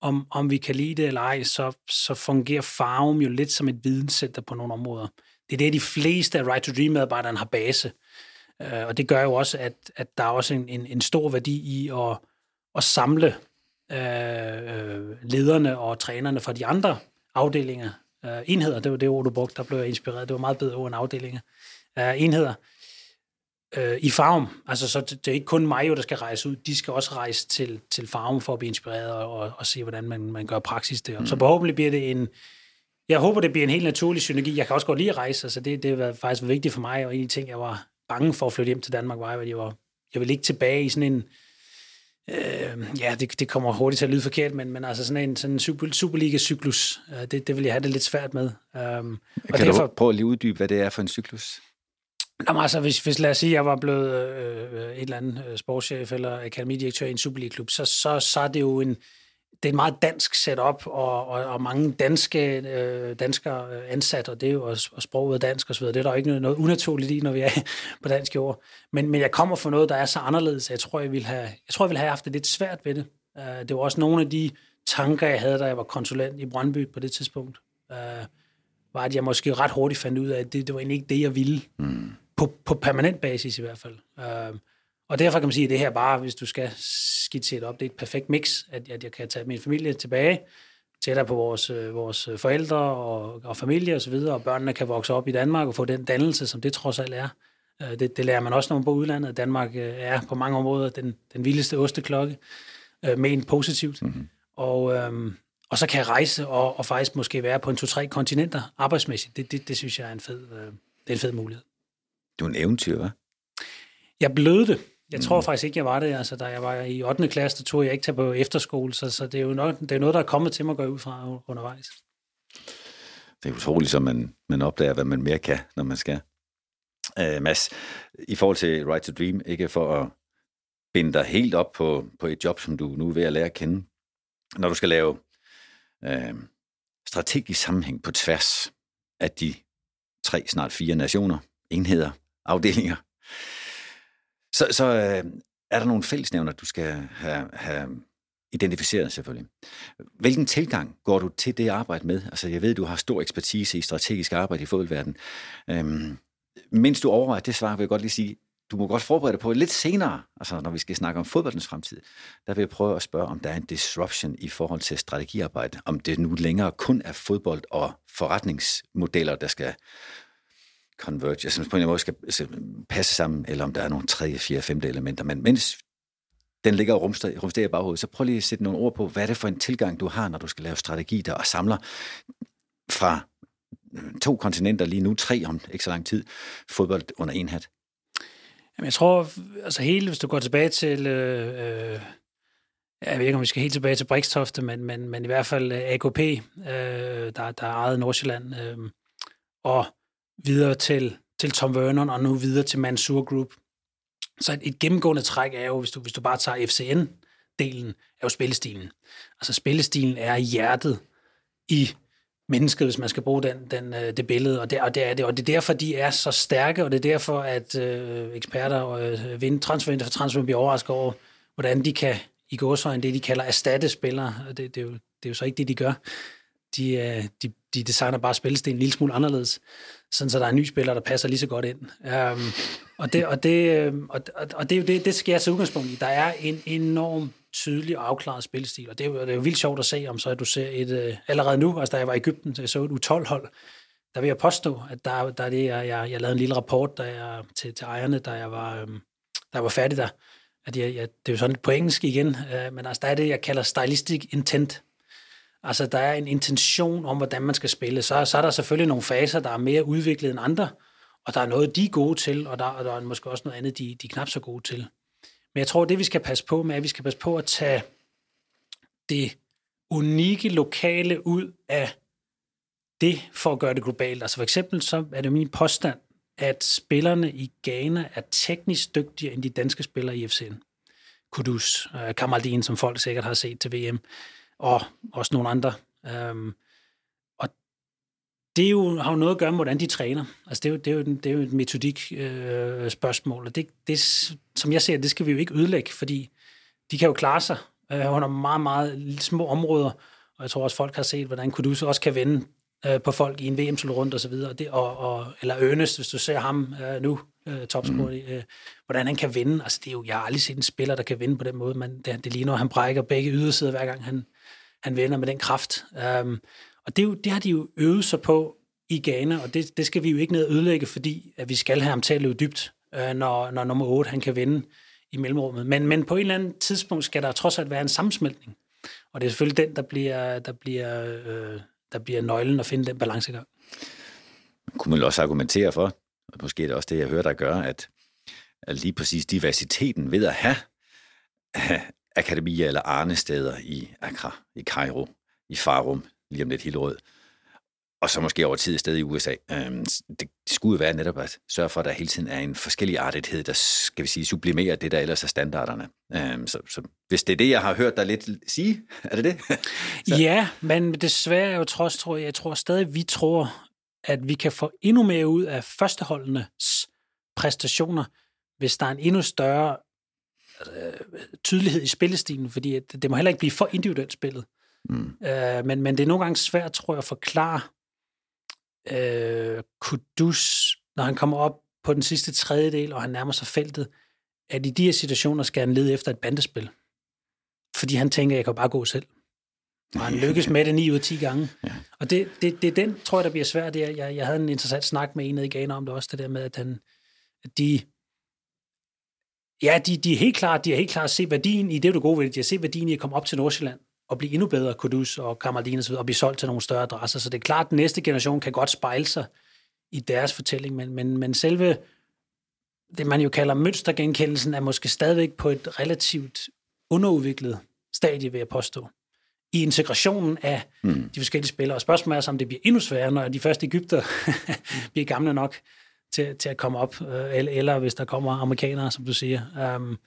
om, om vi kan lide det eller ej, så, så fungerer Farum jo lidt som et videnscenter på nogle områder. Det er det, de fleste af Right to Dream-medarbejderne har base. Uh, og det gør jo også, at, at der er også en, en, en stor værdi i at, at samle uh, lederne og trænerne fra de andre afdelinger, uh, enheder, det var det ord, du brugte, der blev jeg inspireret, det var meget bedre ord end afdelinger, uh, enheder, øh, i farm. Altså, så det, det er ikke kun mig, der skal rejse ud. De skal også rejse til, til farm for at blive inspireret og, og, og se, hvordan man, man gør praksis der. Mm. Så forhåbentlig bliver det en... Jeg håber, det bliver en helt naturlig synergi. Jeg kan også godt lide at rejse, altså det, det var faktisk vigtigt for mig, og en af de ting, jeg var bange for at flytte hjem til Danmark, var, at jeg, var, jeg ville ikke tilbage i sådan en... Øh, ja, det, det kommer hurtigt til at lyde forkert, men, men altså sådan en, sådan en super, Superliga-cyklus, øh, det, det vil jeg have det lidt svært med. Um, kan og derfor, du prøve at lige uddybe, hvad det er for en cyklus? Jamen altså, hvis, hvis lad os sige, at jeg var blevet øh, et eller andet øh, sportschef eller akademidirektør i en Superliga-klub, så, så, så er det jo en, det er et meget dansk setup, og, og, og mange danske øh, danskere ansat, og det er jo også og sproget dansk osv. Det er der jo ikke noget, noget unaturligt i, når vi er [LAUGHS] på dansk jord. Men, men jeg kommer fra noget, der er så anderledes, jeg tror, jeg ville have, jeg tror, jeg ville have haft det lidt svært ved det. Uh, det var også nogle af de tanker, jeg havde, da jeg var konsulent i Brøndby på det tidspunkt, uh, var, at jeg måske ret hurtigt fandt ud af, at det, det var egentlig ikke det, jeg ville. Mm på, på permanent basis i hvert fald. Øh, og derfor kan man sige, at det her bare, hvis du skal skitsere det op, det er et perfekt mix, at, at jeg kan tage min familie tilbage, tættere på vores, øh, vores forældre og, og familie osv., og, og børnene kan vokse op i Danmark og få den dannelse, som det trods alt er. Øh, det, det lærer man også, når man bor udlandet. Danmark øh, er på mange områder den, den vildeste osteklokke, men positivt. Mm-hmm. Og, øhm, og så kan jeg rejse og, og faktisk måske være på en to-tre kontinenter arbejdsmæssigt. Det, det, det synes jeg er en fed, øh, det er en fed mulighed. Du er en eventyr, hva'? Jeg blev det. Jeg tror mm. faktisk ikke, jeg var det. Altså, da jeg var i 8. klasse, der tog jeg ikke til på efterskole, så, så det, er jo noget, det er noget, der er kommet til mig at gå ud fra undervejs. Det er utroligt, så man, man opdager, hvad man mere kan, når man skal. Uh, Mads, i forhold til Right to Dream, ikke for at binde dig helt op på, på et job, som du nu er ved at lære at kende. Når du skal lave uh, strategisk sammenhæng på tværs af de tre, snart fire nationer, enheder, afdelinger. Så, så øh, er der nogle fællesnævner, du skal have, have identificeret selvfølgelig. Hvilken tilgang går du til det arbejde med? Altså, jeg ved, du har stor ekspertise i strategisk arbejde i fodboldverdenen. Øhm, mens du overvejer det svar, vil jeg godt lige sige, du må godt forberede dig på lidt senere, altså når vi skal snakke om fodboldens fremtid, der vil jeg prøve at spørge, om der er en disruption i forhold til strategiarbejde, om det nu længere kun er fodbold og forretningsmodeller, der skal converge, altså på en måde skal passe sammen, eller om der er nogle tredje, fjerde, femte elementer. Men mens den ligger og rumster, rumsterer i baghovedet. Så prøv lige at sætte nogle ord på, hvad er det for en tilgang, du har, når du skal lave strategi der og samler fra øh, to kontinenter lige nu, tre om ikke så lang tid, fodbold under en hat? Jamen, jeg tror, altså hele, hvis du går tilbage til, øh, øh jeg ved ikke, om vi skal helt tilbage til Brikstofte, men, men, men i hvert fald AKP, øh, der, der er ejet Nordsjælland, øh, og videre til, til Tom Vernon, og nu videre til Mansour Group. Så et, et gennemgående træk er jo, hvis du, hvis du bare tager FCN-delen, er jo spillestilen. Altså spillestilen er hjertet i mennesket, hvis man skal bruge den, den, øh, det billede, og det, og det er det. Og det er derfor, de er så stærke, og det er derfor, at øh, eksperter og øh, vind, transfervinter for transfer bliver overrasket over, hvordan de kan i gåsøjne det, de kalder erstatte spillere. Det, det, er jo, det er jo så ikke det, de gør. De, øh, de, de designer bare spillestilen en lille smule anderledes, sådan så der er en ny spiller, der passer lige så godt ind. Um, og, det, og, det, øhm, og, og det er jo det, det skal jeg tage udgangspunkt i. Der er en enorm tydelig og afklaret spillestil, og det er jo, det er jo vildt sjovt at se, om så at du ser et, uh, allerede nu, altså da jeg var i Ægypten, så jeg så et U12-hold, der vil jeg påstå, at der, der er det, jeg, jeg, jeg lavede en lille rapport der jeg, til, til ejerne, da jeg var, um, da jeg var færdig der, at jeg, jeg, det er jo sådan lidt på engelsk igen, uh, men altså der er det, jeg kalder stylistic intent, Altså, der er en intention om, hvordan man skal spille. Så, så er der selvfølgelig nogle faser, der er mere udviklet end andre, og der er noget, de er gode til, og der, og der er måske også noget andet, de, de er knap så gode til. Men jeg tror, det vi skal passe på med, er, at vi skal passe på at tage det unikke lokale ud af det for at gøre det globalt. Altså for eksempel så er det min påstand, at spillerne i Ghana er teknisk dygtigere end de danske spillere i FCN. Kudus, øh, Kamaldin, som folk sikkert har set til VM og også nogle andre. Øhm, og det er jo, har jo noget at gøre med, hvordan de træner. Altså det er jo, det er jo, det er jo et metodik øh, spørgsmål, og det, det, som jeg ser det skal vi jo ikke ødelægge, fordi de kan jo klare sig øh, under meget, meget små områder, og jeg tror også, folk har set, hvordan Kudus også kan vende øh, på folk i en vm rundt og så videre, det, og, og, eller Ernest, hvis du ser ham øh, nu, øh, topscorer, mm. øh, hvordan han kan vinde. Altså det er jo, jeg har aldrig set en spiller, der kan vinde på den måde, men det, det ligner, at han brækker begge ydersider, hver gang han, han vender med den kraft. Um, og det, er jo, det har de jo øvet sig på i Ghana, og det, det skal vi jo ikke ned og ødelægge, fordi at vi skal have ham til at løbe dybt, uh, når, når nummer 8 han kan vinde i mellemrummet. Men, men på et eller andet tidspunkt skal der trods alt være en sammensmeltning. Og det er selvfølgelig den, der bliver, der bliver, øh, der bliver nøglen at finde den balancegang. Kunne man også argumentere for, og måske er det også det, jeg hører dig gøre, at, at lige præcis diversiteten ved at have akademier eller arnesteder i Accra, i Cairo, i Farum, lige om lidt Hillerød, og så måske over tid et sted i USA. Øhm, det skulle jo være netop at sørge for, at der hele tiden er en forskellig artighed, der skal vi sige, sublimerer det, der ellers er standarderne. Øhm, så, så hvis det er det, jeg har hørt dig lidt sige, [LAUGHS] er det det? [LAUGHS] ja, men desværre er jo trods, tror jeg, jeg tror stadig, vi tror, at vi kan få endnu mere ud af førsteholdenes præstationer, hvis der er en endnu større øh, tydelighed i spillestilen, fordi det, det må heller ikke blive for individuelt spillet. Mm. Øh, men, men det er nogle gange svært, tror jeg, at forklare øh, Kudus, når han kommer op på den sidste tredjedel, og han nærmer sig feltet, at i de her situationer skal han lede efter et bandespil. Fordi han tænker, at jeg kan bare gå selv. Og han lykkes med det 9 ud af 10 gange. Ja. Og det, det, det er den, tror jeg, der bliver svært. Jeg, jeg, jeg havde en interessant snak med en af i Ghana om det også, det der med, at, han, at de, Ja, de, de, er helt klart, de er helt klart set værdien i det, du gode ved De har set værdien i at komme op til Nordsjælland og blive endnu bedre, Kudus og Kamaldin og, og blive solgt til nogle større adresser. Så det er klart, at den næste generation kan godt spejle sig i deres fortælling, men, men, men selve det, man jo kalder mønstergenkendelsen, er måske stadigvæk på et relativt underudviklet stadie, vil jeg påstå. I integrationen af mm. de forskellige spillere. Og spørgsmålet er, om det bliver endnu sværere, når de første Ægypter [LAUGHS] bliver gamle nok til, til at komme op, øh, eller, eller hvis der kommer amerikanere, som du siger. Um,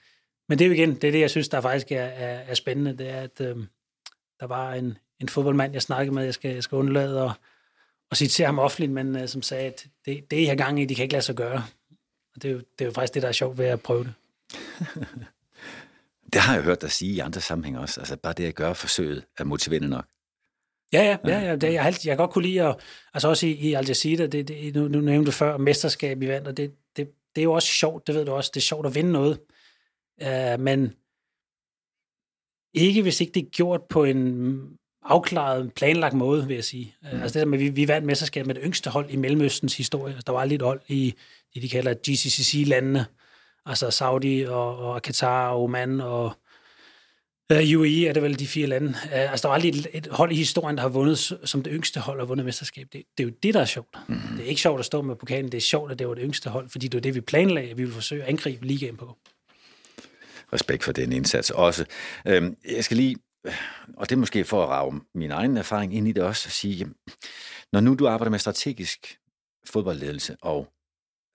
men det er jo igen, det er det, jeg synes, der faktisk er, er, er spændende, det er, at um, der var en, en fodboldmand, jeg snakkede med, jeg skal, jeg skal undlade at, at citere ham offentligt, men uh, som sagde, at det, det, I har gang i, de kan ikke lade sig gøre. Og det er, jo, det er jo faktisk det, der er sjovt ved at prøve det. [LAUGHS] det har jeg hørt dig sige i andre sammenhænge også. Altså bare det at gøre forsøget er motiverende nok. Ja, ja, ja, ja det, jeg, jeg kan godt kunne lide, at, altså også i, i Al Jazeera, det, det, nu, nu nævnte du før, mesterskab i vand, og det, det, det er jo også sjovt, det ved du også, det er sjovt at vinde noget, uh, men ikke hvis ikke det er gjort på en afklaret, planlagt måde, vil jeg sige. Mm. Altså det der med, vi, vi vandt mesterskab med det yngste hold i Mellemøstens historie. Altså, der var aldrig et hold i det, de kalder GCCC-landene, altså Saudi og, og Katar og Oman og Uh, UAE er det vel de fire lande. Uh, altså, der var aldrig et, et hold i historien, der har vundet som det yngste hold og vundet mesterskab. Det, det er jo det, der er sjovt. Mm. Det er ikke sjovt at stå med pokalen, det er sjovt, at det var det yngste hold, fordi det var det, vi planlagde, at vi ville forsøge at angribe ligaen på. Respekt for den indsats også. Øhm, jeg skal lige, og det er måske for at rave min egen erfaring ind i det også, at sige, jamen, når nu du arbejder med strategisk fodboldledelse og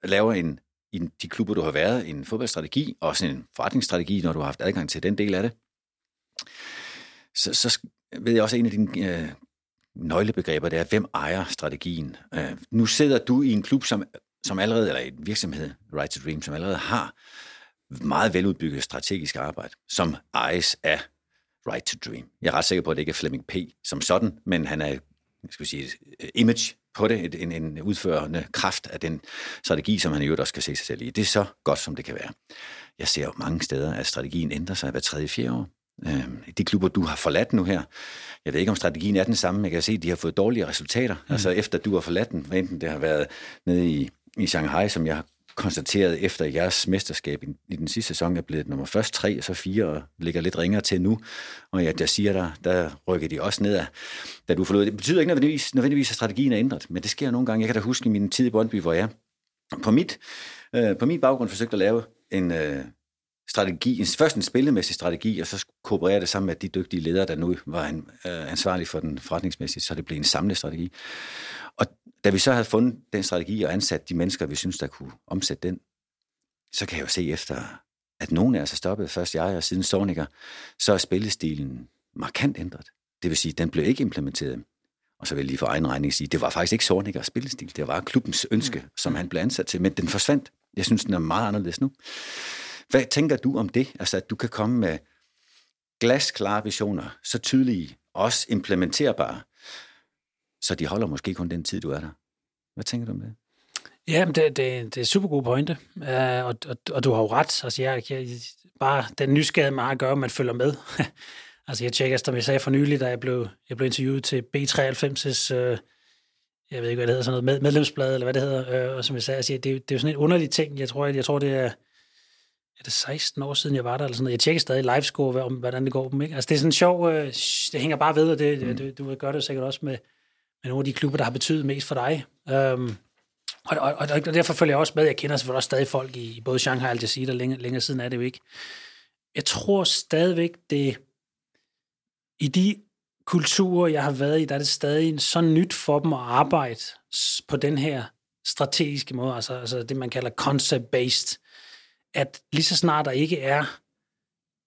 laver en, i de klubber, du har været, en fodboldstrategi, og også en forretningsstrategi, når du har haft adgang til den del af det, så, så ved jeg også, at en af dine øh, nøglebegreber, det er, hvem ejer strategien? Øh, nu sidder du i en klub, som, som allerede, eller en virksomhed, Right to Dream, som allerede har meget veludbygget strategisk arbejde, som ejes af Right to Dream. Jeg er ret sikker på, at det ikke er Fleming P. som sådan, men han er jeg skal sige, øh, image på det, en, en udførende kraft af den strategi, som han i øvrigt også kan se sig selv i. Det er så godt, som det kan være. Jeg ser jo mange steder, at strategien ændrer sig hver tredje, fjerde år. Øh, de klubber, du har forladt nu her, jeg ved ikke, om strategien er den samme, men jeg kan se, at de har fået dårlige resultater. Mm. Altså efter du har forladt den, enten det har været nede i, i Shanghai, som jeg har konstateret efter jeres mesterskab i, i den sidste sæson er blevet nummer først tre, og så fire, og ligger lidt ringere til nu. Og ja, der siger der, der rykker de også ned af, da du forlod. Det betyder ikke nødvendigvis, nødvendigvis, at strategien er ændret, men det sker nogle gange. Jeg kan da huske i min tid i Brøndby, hvor jeg på, mit, øh, på min baggrund forsøgte at lave en, øh, strategi, en, først en spillemæssig strategi, og så kooperere det sammen med de dygtige ledere, der nu var en, øh, ansvarlige for den forretningsmæssige, så det blev en samlet strategi. Og da vi så havde fundet den strategi og ansat de mennesker, vi synes, der kunne omsætte den, så kan jeg jo se efter, at nogen af os er stoppet, først jeg og siden Sorniger, så er spillestilen markant ændret. Det vil sige, at den blev ikke implementeret. Og så vil jeg lige for egen regning sige, det var faktisk ikke Sornikers spillestil, det var klubbens ønske, mm. som han blev ansat til, men den forsvandt. Jeg synes, den er meget anderledes nu. Hvad tænker du om det? Altså, at du kan komme med glasklare visioner, så tydelige, også implementerbare, så de holder måske kun den tid, du er der. Hvad tænker du om det? Ja, men det, det, det er super gode pointe, uh, og, og, og du har jo ret. Altså, jeg, jeg, bare den nysgerrighed, man har at gøre, man følger med. [LAUGHS] altså, jeg tjekker, som jeg sagde for nylig, da jeg blev, jeg blev interviewet til B93's, uh, jeg ved ikke, hvad det hedder, sådan noget med, medlemsblad, eller hvad det hedder, uh, og som jeg sagde, altså, det, det er jo sådan en underlig ting. Jeg tror, jeg, jeg tror det er er det 16 år siden, jeg var der, eller sådan noget. Jeg tjekker stadig livescore, om hvordan det går dem, ikke? Altså, det er sådan sjov, øh, det hænger bare ved, og det, mm. det, du gøre det sikkert også med, med nogle af de klubber, der har betydet mest for dig. Um, og, og, og, og, derfor følger jeg også med. Jeg kender selvfølgelig også stadig folk i, i både Shanghai og Al Jazeera, længere, længere siden er det jo ikke. Jeg tror stadigvæk, det i de kulturer, jeg har været i, der er det stadig så nyt for dem at arbejde på den her strategiske måde, altså, altså det, man kalder concept-based at lige så snart der ikke er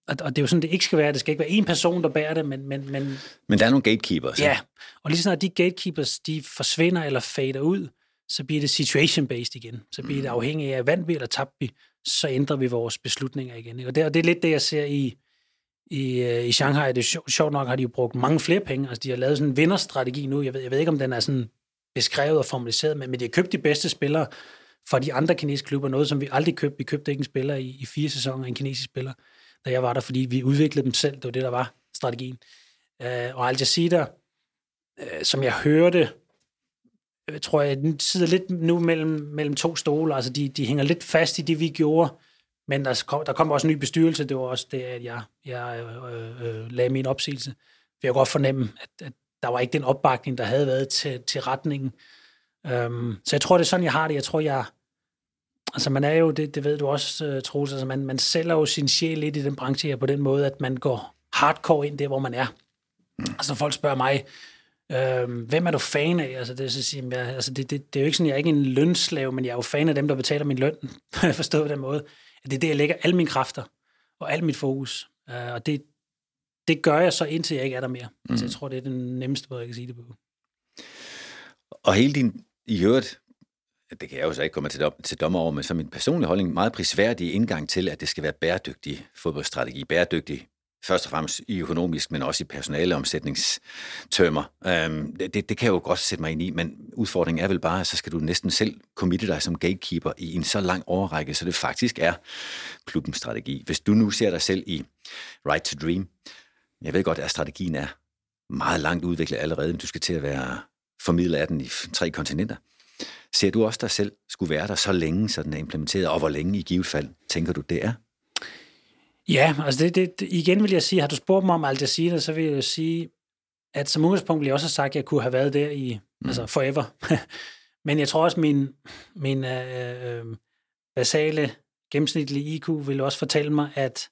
og det er jo sådan, det ikke skal være. Det skal ikke være en person, der bærer det, men... Men, men, men der er nogle gatekeepers. Ja, og lige så snart de gatekeepers, de forsvinder eller fader ud, så bliver det situation-based igen. Så bliver det mm. afhængigt af, vandt vi eller tabte vi, så ændrer vi vores beslutninger igen. Og det, og det er lidt det, jeg ser i, i, øh, i Shanghai. Det er sjovt nok, har de jo brugt mange flere penge. Altså, de har lavet sådan en vinderstrategi nu. Jeg ved, jeg ved ikke, om den er sådan beskrevet og formaliseret, men, men de har købt de bedste spillere fra de andre kinesiske klubber, noget som vi aldrig købte. Vi købte ikke en spiller i, i fire sæsoner, en kinesisk spiller, da jeg var der, fordi vi udviklede dem selv. Det var det, der var strategien. Øh, og Al Jazeera, øh, som jeg hørte, jeg tror jeg, den sidder lidt nu mellem, mellem to stole. Altså, de, de hænger lidt fast i det, vi gjorde, men der kom, der kom også en ny bestyrelse. Det var også det, at jeg, jeg øh, øh, øh lagde min opsigelse. For jeg kunne godt fornemme, at, at der var ikke den opbakning, der havde været til, til retningen. Um, så jeg tror, det er sådan, jeg har det. Jeg tror, jeg, Altså man er jo, det, det ved du også, uh, Troels, altså man, man sælger jo sin sjæl lidt i den branche her på den måde, at man går hardcore ind der, hvor man er. Mm. Altså folk spørger mig, øh, hvem er du fan af? Altså, det, så siger, jeg, altså det, det, det, er jo ikke sådan, jeg er ikke en lønslave, men jeg er jo fan af dem, der betaler min løn, [LAUGHS] forstået på den måde. At det er det, jeg lægger alle mine kræfter og alt mit fokus. Uh, og det, det gør jeg så, indtil jeg ikke er der mere. Mm. Altså, jeg tror, det er den nemmeste måde, jeg kan sige det på. Og hele din, i øvrigt, det kan jeg jo så ikke komme til, til dommer over, men som min personlige holdning, meget prisværdig indgang til, at det skal være bæredygtig fodboldstrategi. Bæredygtig først og fremmest i økonomisk, men også i personaleomsætningstømmer. Øhm, det, det kan jeg jo godt sætte mig ind i, men udfordringen er vel bare, at så skal du næsten selv committe dig som gatekeeper i en så lang overrække, så det faktisk er klubbens strategi. Hvis du nu ser dig selv i Right to Dream, jeg ved godt, at strategien er meget langt udviklet allerede, men du skal til at være formidler af den i tre kontinenter. Ser du også dig selv skulle være der så længe, så den er implementeret, og hvor længe i givet fald tænker du, det er? Ja, altså det, det, igen vil jeg sige, har du spurgt mig om Al Jazeera, så vil jeg sige, at som udgangspunkt vil jeg også have sagt, at jeg kunne have været der i, mm. altså forever. [LAUGHS] Men jeg tror også, min, min øh, øh, basale gennemsnitlige IQ vil også fortælle mig, at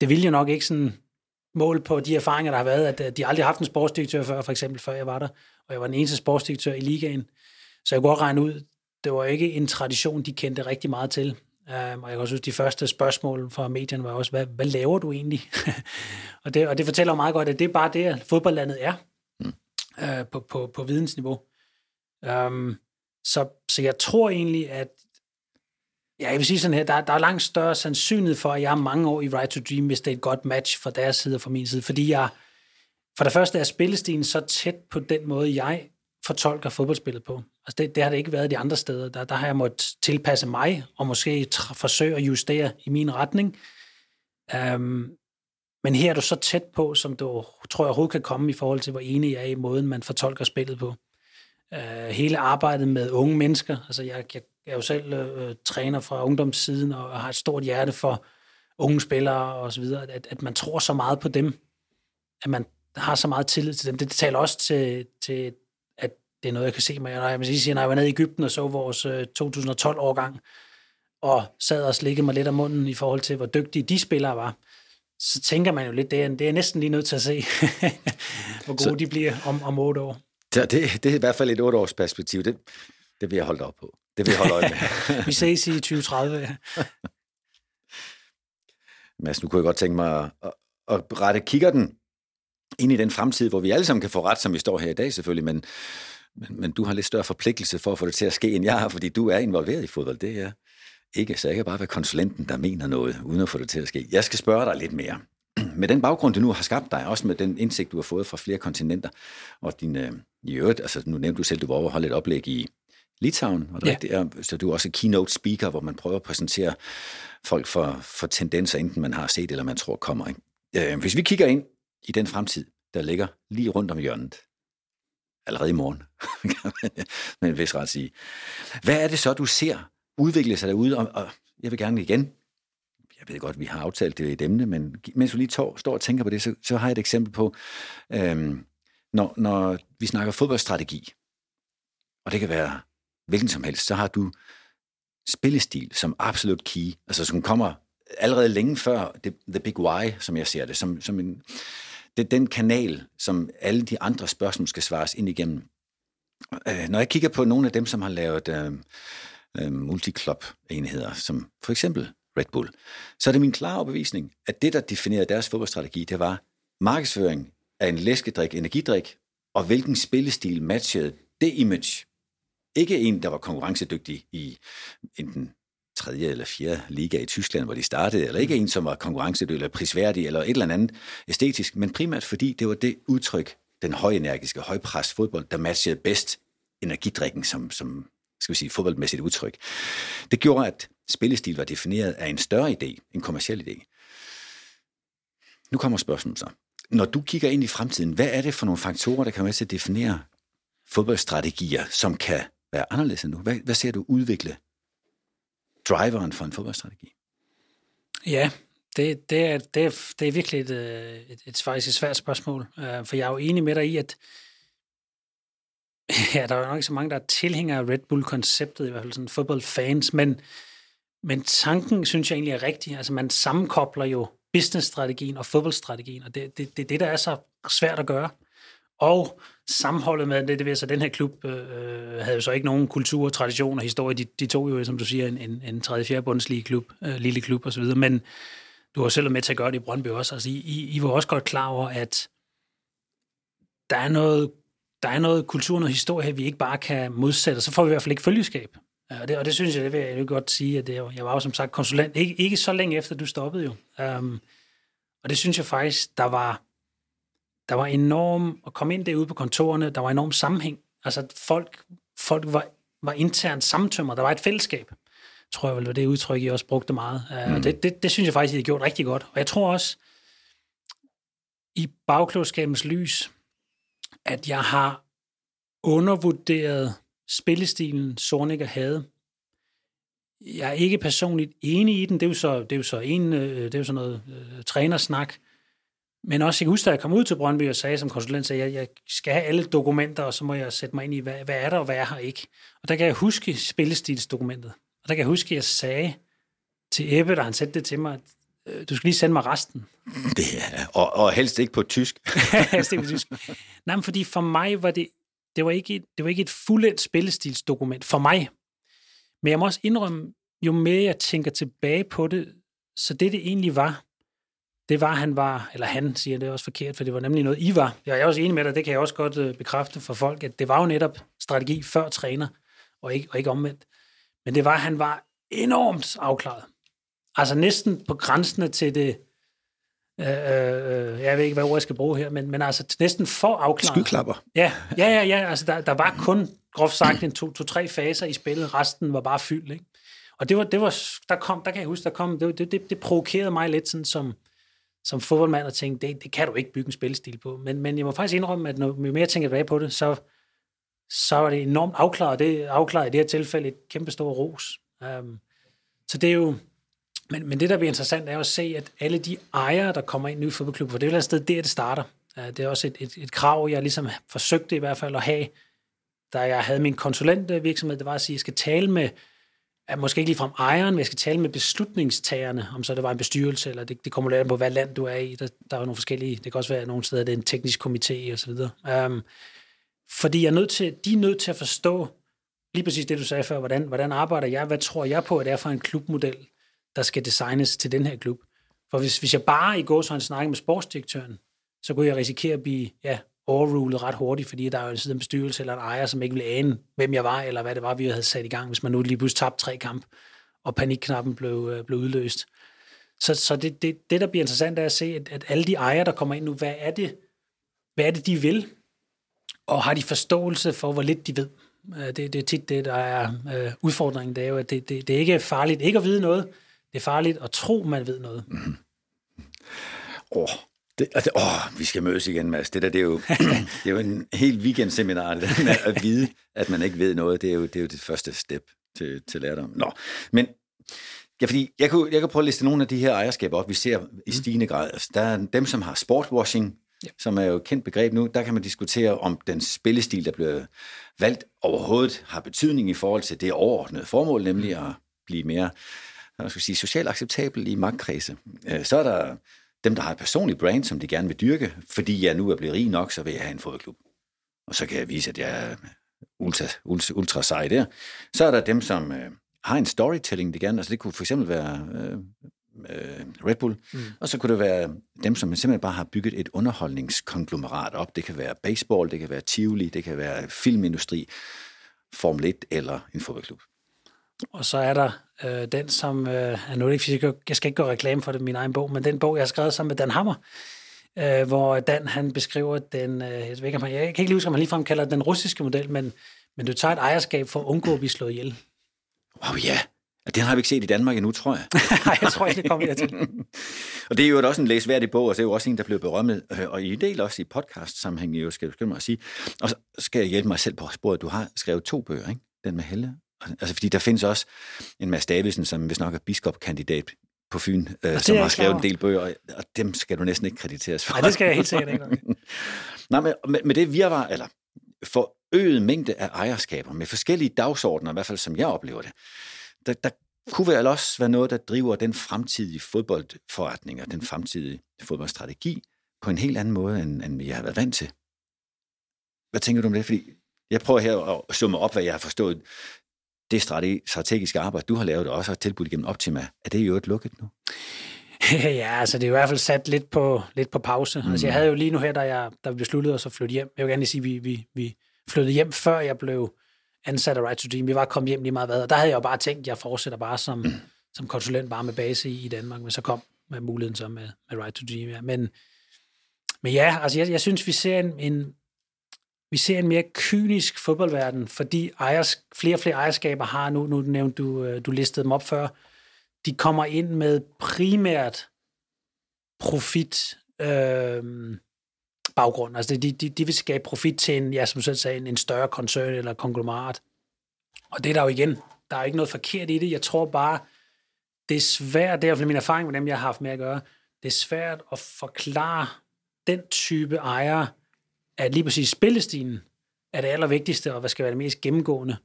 det vil jo nok ikke sådan mål på de erfaringer, der har været, at de aldrig har haft en sportsdirektør før, for eksempel før jeg var der, og jeg var den eneste sportsdirektør i ligaen. Så jeg kunne godt regne ud, det var ikke en tradition, de kendte rigtig meget til. Um, og jeg kan også huske, de første spørgsmål fra medierne var også, hvad, hvad laver du egentlig? [LAUGHS] og, det, og det fortæller meget godt, at det er bare det, at fodboldlandet er mm. uh, på, på, på vidensniveau. Um, så, så jeg tror egentlig, at Ja, jeg vil sige sådan her, der, der er langt større sandsynlighed for, at jeg har mange år i Right to Dream, hvis det er et godt match fra deres side og fra min side, fordi jeg, for det første er spillestilen så tæt på den måde, jeg fortolker fodboldspillet på. Altså det, det har det ikke været de andre steder. Der, der har jeg måttet tilpasse mig, og måske forsøge at justere i min retning. Um, men her er du så tæt på, som du tror jeg overhovedet kan komme i forhold til, hvor enig jeg er i måden, man fortolker spillet på. Uh, hele arbejdet med unge mennesker, altså jeg, jeg jeg er jo selv uh, træner fra ungdomssiden og har et stort hjerte for unge spillere og så videre, at, at man tror så meget på dem, at man har så meget tillid til dem. Det, det taler også til, til, det er noget, jeg kan se mig. Jeg, sige, når jeg var nede i Ægypten og så vores øh, 2012-årgang, og sad og slikkede mig lidt af munden i forhold til, hvor dygtige de spillere var, så tænker man jo lidt, det er, det er næsten lige nødt til at se, [LAUGHS] hvor gode så, de bliver om, om otte år. Ja, det, det er i hvert fald et otte års perspektiv. Det, det vil jeg holde op på. Det vil jeg holde øje med. [LAUGHS] Vi ses i 2030. [LAUGHS] Mads, nu kunne jeg godt tænke mig at, at rette kigger den ind i den fremtid, hvor vi alle sammen kan få ret, som vi står her i dag selvfølgelig, men, men, men du har lidt større forpligtelse for at få det til at ske, end jeg har, fordi du er involveret i fodbold. Det er ikke, så jeg kan bare være konsulenten, der mener noget, uden at få det til at ske. Jeg skal spørge dig lidt mere. [CLEARS THROAT] Med den baggrund, du nu har skabt dig, også med den indsigt, du har fået fra flere kontinenter, og din, øh, i øvrigt, altså nu nævnte du selv, du var over og holde et oplæg i, Litauen, var det ja. rigtigt? Så du er også keynote speaker, hvor man prøver at præsentere folk for, for tendenser, enten man har set eller man tror kommer. Ikke? Øh, hvis vi kigger ind i den fremtid, der ligger lige rundt om hjørnet, allerede i morgen, [LAUGHS] men hvis ret sige. Hvad er det så, du ser udvikle sig derude? Og, og jeg vil gerne igen, jeg ved godt, vi har aftalt det i et emne, men mens du lige tår, står og tænker på det, så, så har jeg et eksempel på, øhm, når, når vi snakker fodboldstrategi, og det kan være hvilken som helst, så har du spillestil som absolut key, altså som kommer allerede længe før the, the Big Why, som jeg ser det, som, som en, det er den kanal, som alle de andre spørgsmål skal svares ind igennem. Øh, når jeg kigger på nogle af dem, som har lavet øh, øh, multiklub-enheder, som for eksempel Red Bull, så er det min klare overbevisning, at det, der definerede deres fodboldstrategi, det var markedsføring af en læskedrik, energidrik, og hvilken spillestil matchede det image, ikke en, der var konkurrencedygtig i enten tredje eller fjerde liga i Tyskland, hvor de startede, eller ikke en, som var konkurrencedygtig eller prisværdig, eller et eller andet æstetisk, men primært fordi det var det udtryk, den højenergiske, højpres fodbold, der matchede bedst energidrikken som, som skal vi sige, fodboldmæssigt udtryk. Det gjorde, at spillestil var defineret af en større idé, en kommersiel idé. Nu kommer spørgsmålet så. Når du kigger ind i fremtiden, hvad er det for nogle faktorer, der kan være til at definere fodboldstrategier, som kan være anderledes end nu? Hvad, hvad ser du udvikle driveren for en fodboldstrategi? Ja, det, det, er, det, er, det er virkelig et, øh, et, et, faktisk et svært spørgsmål, øh, for jeg er jo enig med dig i, at [LAUGHS] ja, der er nok ikke så mange, der er tilhængere af Red Bull-konceptet, i hvert fald sådan fodboldfans, men, men tanken synes jeg egentlig er rigtig. Altså man sammenkobler jo businessstrategien og fodboldstrategien, og det er det, det, det, der er så svært at gøre. Og sammenholdet med det, det vil så den her klub øh, øh, havde jo så ikke nogen kultur, tradition og historie. De, de tog jo, som du siger, en, en, en 3-4 bundslige klub, øh, lille klub osv., men du har selv med til at gøre det i Brøndby også. Altså, I, I var også godt klar over, at der er noget, der er noget kultur, noget historie her, vi ikke bare kan modsætte, så får vi i hvert fald ikke følgeskab. Og det, og det synes jeg, det vil jeg godt sige, at det, jeg var jo som sagt konsulent, ikke, ikke så længe efter du stoppede jo. Um, og det synes jeg faktisk, der var, der var enorm, at komme ind derude på kontorerne, der var enorm sammenhæng. Altså folk, folk var, var internt samtømret, der var et fællesskab, tror jeg vel var det udtryk, I også brugte meget. Uh, mm. det, det, det synes jeg faktisk, I har gjort rigtig godt. Og jeg tror også, i bagklodskabens lys, at jeg har undervurderet spillestilen, Sorniger havde. jeg er ikke personligt enig i den. Det er jo så, det er jo så en, øh, det er jo sådan noget øh, trænersnak. Men også, jeg kan huske, da jeg kom ud til Brøndby og sagde som konsulent, at jeg, jeg skal have alle dokumenter, og så må jeg sætte mig ind i, hvad, hvad er der, og hvad er her ikke. Og der kan jeg huske spillestilsdokumentet. Og der kan jeg huske, at jeg sagde til Ebbe, da han sendte det til mig, at øh, du skal lige sende mig resten. [LAUGHS] Det er, og, og helst ikke på tysk. [LAUGHS] helst ikke på tysk. Nej, men fordi for mig var det, det var ikke et, det var ikke et fuldendt spillestilsdokument. For mig. Men jeg må også indrømme, jo mere jeg tænker tilbage på det, så det det egentlig var, det var, han var, eller han siger det er også forkert, for det var nemlig noget, I var. Jeg er også enig med dig, det kan jeg også godt øh, bekræfte for folk, at det var jo netop strategi før træner, og ikke, og ikke omvendt. Men det var, at han var enormt afklaret. Altså næsten på grænsene til det, øh, øh, jeg ved ikke, hvad ord jeg skal bruge her, men, men altså næsten for afklaret. Skyklapper. Ja, ja, ja, ja altså der, der var kun, groft sagt, en to-tre to, faser i spillet, resten var bare fyldt, ikke? Og det var, det var, der kom, der kan jeg huske, der kom, det, det, det, det provokerede mig lidt sådan som, som fodboldmand og tænke, det, det kan du ikke bygge en spilstil på. Men, men jeg må faktisk indrømme, at når jo mere jeg tænker tilbage på det, så, så er det enormt afklaret. Det afklaret i det her tilfælde et kæmpe stort ros. Um, så det er jo, men, men det, der bliver interessant, er at se, at alle de ejere, der kommer ind i fodboldklub, for det er jo et sted der, det starter. Uh, det er også et, et, et krav, jeg ligesom forsøgte i hvert fald at have, da jeg havde min konsulentvirksomhed, det var at sige, at jeg skal tale med måske ikke ligefrem ejeren, men jeg skal tale med beslutningstagerne, om så det var en bestyrelse, eller det, det kommer lidt på, hvad land du er i. Der, der er jo nogle forskellige, det kan også være nogle steder, det er en teknisk komité og så videre. Um, fordi jeg er nødt til, de er nødt til at forstå lige præcis det, du sagde før, hvordan, hvordan arbejder jeg, hvad tror jeg på, at det er for en klubmodel, der skal designes til den her klub. For hvis, hvis jeg bare i går så snakker med sportsdirektøren, så kunne jeg risikere at blive ja, overrulet ret hurtigt, fordi der er jo en en bestyrelse eller en ejer, som ikke ville ane, hvem jeg var, eller hvad det var, vi havde sat i gang, hvis man nu lige pludselig tabte tre kamp, og panikknappen blev, øh, blev udløst. Så, så det, det, det, der bliver interessant, er at se, at, at alle de ejere, der kommer ind nu, hvad er det, hvad er det de vil? Og har de forståelse for, hvor lidt de ved? Øh, det, det er tit det, der er øh, udfordringen. Det er jo, at det, det, det er ikke farligt ikke at vide noget. Det er farligt at tro, man ved noget. Mm. Oh, det, det, åh, vi skal mødes igen, Mads. Det der, det er jo, [CLEARS THROAT] det er jo en helt weekendseminar, det der med at vide, at man ikke ved noget. Det er jo det, er jo det første step til, til lærdom. Nå, men ja, fordi jeg kan, jeg kan prøve at liste nogle af de her ejerskaber op, vi ser i stigende grad. Altså, der er dem, som har sportwashing, ja. som er jo et kendt begreb nu. Der kan man diskutere, om den spillestil, der bliver valgt, overhovedet har betydning i forhold til det overordnede formål, nemlig at blive mere jeg skal sige, socialt acceptabel i magtkredse. Øh, så er der dem, der har et personligt brand, som de gerne vil dyrke, fordi jeg nu er blevet rig nok, så vil jeg have en fodboldklub. Og så kan jeg vise, at jeg er ultra, ultra, ultra sej der. Så er der dem, som øh, har en storytelling, de gerne, altså det kunne for eksempel være øh, øh, Red Bull, mm. og så kunne det være dem, som simpelthen bare har bygget et underholdningskonglomerat op. Det kan være baseball, det kan være Tivoli, det kan være filmindustri, Formel 1 eller en fodboldklub. Og så er der øh, den, som øh, er nu ikke, jeg skal ikke gøre reklame for det, min egen bog, men den bog, jeg har skrevet sammen med Dan Hammer, øh, hvor Dan han beskriver den, øh, jeg, ved ikke, jeg kan ikke lige huske, om han ligefrem kalder den russiske model, men, men du tager et ejerskab for at undgå at blive slået ihjel. Wow, ja. Yeah. Den har vi ikke set i Danmark endnu, tror jeg. [LAUGHS] Nej, jeg tror ikke, det kommer jeg til. [LAUGHS] og det er jo også en læsværdig bog, og det er jo også en, der blev berømmet, øh, og i en del også i podcast-sammenhæng, jo skal jeg mig at sige. Og så skal jeg hjælpe mig selv på sporet. Du har skrevet to bøger, ikke? Den med Helle Altså, fordi der findes også en Mads Davidsen, som hvis nok er biskopkandidat på Fyn, øh, som har skrevet en del bøger, og dem skal du næsten ikke krediteres for. Nej, det skal jeg helt sikkert ikke. Nej, [LAUGHS] men med, med det virvar, eller for øget mængde af ejerskaber med forskellige dagsordner, i hvert fald som jeg oplever det, der, der kunne vel også være noget, der driver den fremtidige fodboldforretning og den fremtidige fodboldstrategi på en helt anden måde, end, end vi har været vant til. Hvad tænker du om det? Fordi jeg prøver her at summe op, hvad jeg har forstået det strategiske arbejde, du har lavet og også har tilbudt igennem Optima, er det jo et lukket nu? [LAUGHS] ja, altså det er i hvert fald sat lidt på, lidt på pause. Mm. Altså jeg havde jo lige nu her, da, jeg, da vi besluttede os at flytte hjem, jeg vil gerne sige, at vi, vi, vi flyttede hjem, før jeg blev ansat af Right to Dream. Vi var kommet hjem lige meget hvad, og der havde jeg jo bare tænkt, at jeg fortsætter bare som, mm. som konsulent, bare med base i, i Danmark, men så kom med muligheden så med, med Right to Dream. Ja. Men, men ja, altså jeg, jeg synes, vi ser en, en, vi ser en mere kynisk fodboldverden, fordi ejers, flere og flere ejerskaber har, nu, nu nævnte du, øh, du listede dem op før, de kommer ind med primært profit øh, baggrund. Altså de, de, de vil skabe profit til en, ja, som selv sagde, en, en større koncern eller konglomerat. Og det er der jo igen Der er ikke noget forkert i det. Jeg tror bare, det er svært, det er i min erfaring med dem, jeg har haft med at gøre, det er svært at forklare den type ejere, at lige præcis spillestilen er det allervigtigste, og hvad skal være det mest gennemgående,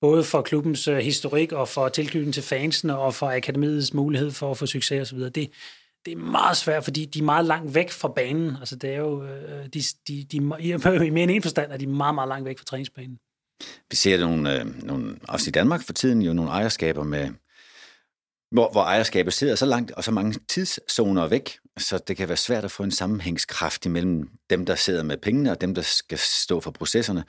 både for klubbens øh, historik og for tilknytning til fansene og for akademiets mulighed for at få succes osv. Det, det er meget svært, fordi de er meget langt væk fra banen. Altså det er jo, øh, de, de, de, [LAUGHS] i mere end en forstand er de meget, meget langt væk fra træningsbanen. Vi ser nogle, øh, nogle, også i Danmark for tiden jo nogle ejerskaber med, hvor, hvor ejerskabet sidder så langt og så mange tidszoner væk, så det kan være svært at få en sammenhængskraft imellem dem, der sidder med pengene, og dem, der skal stå for processerne.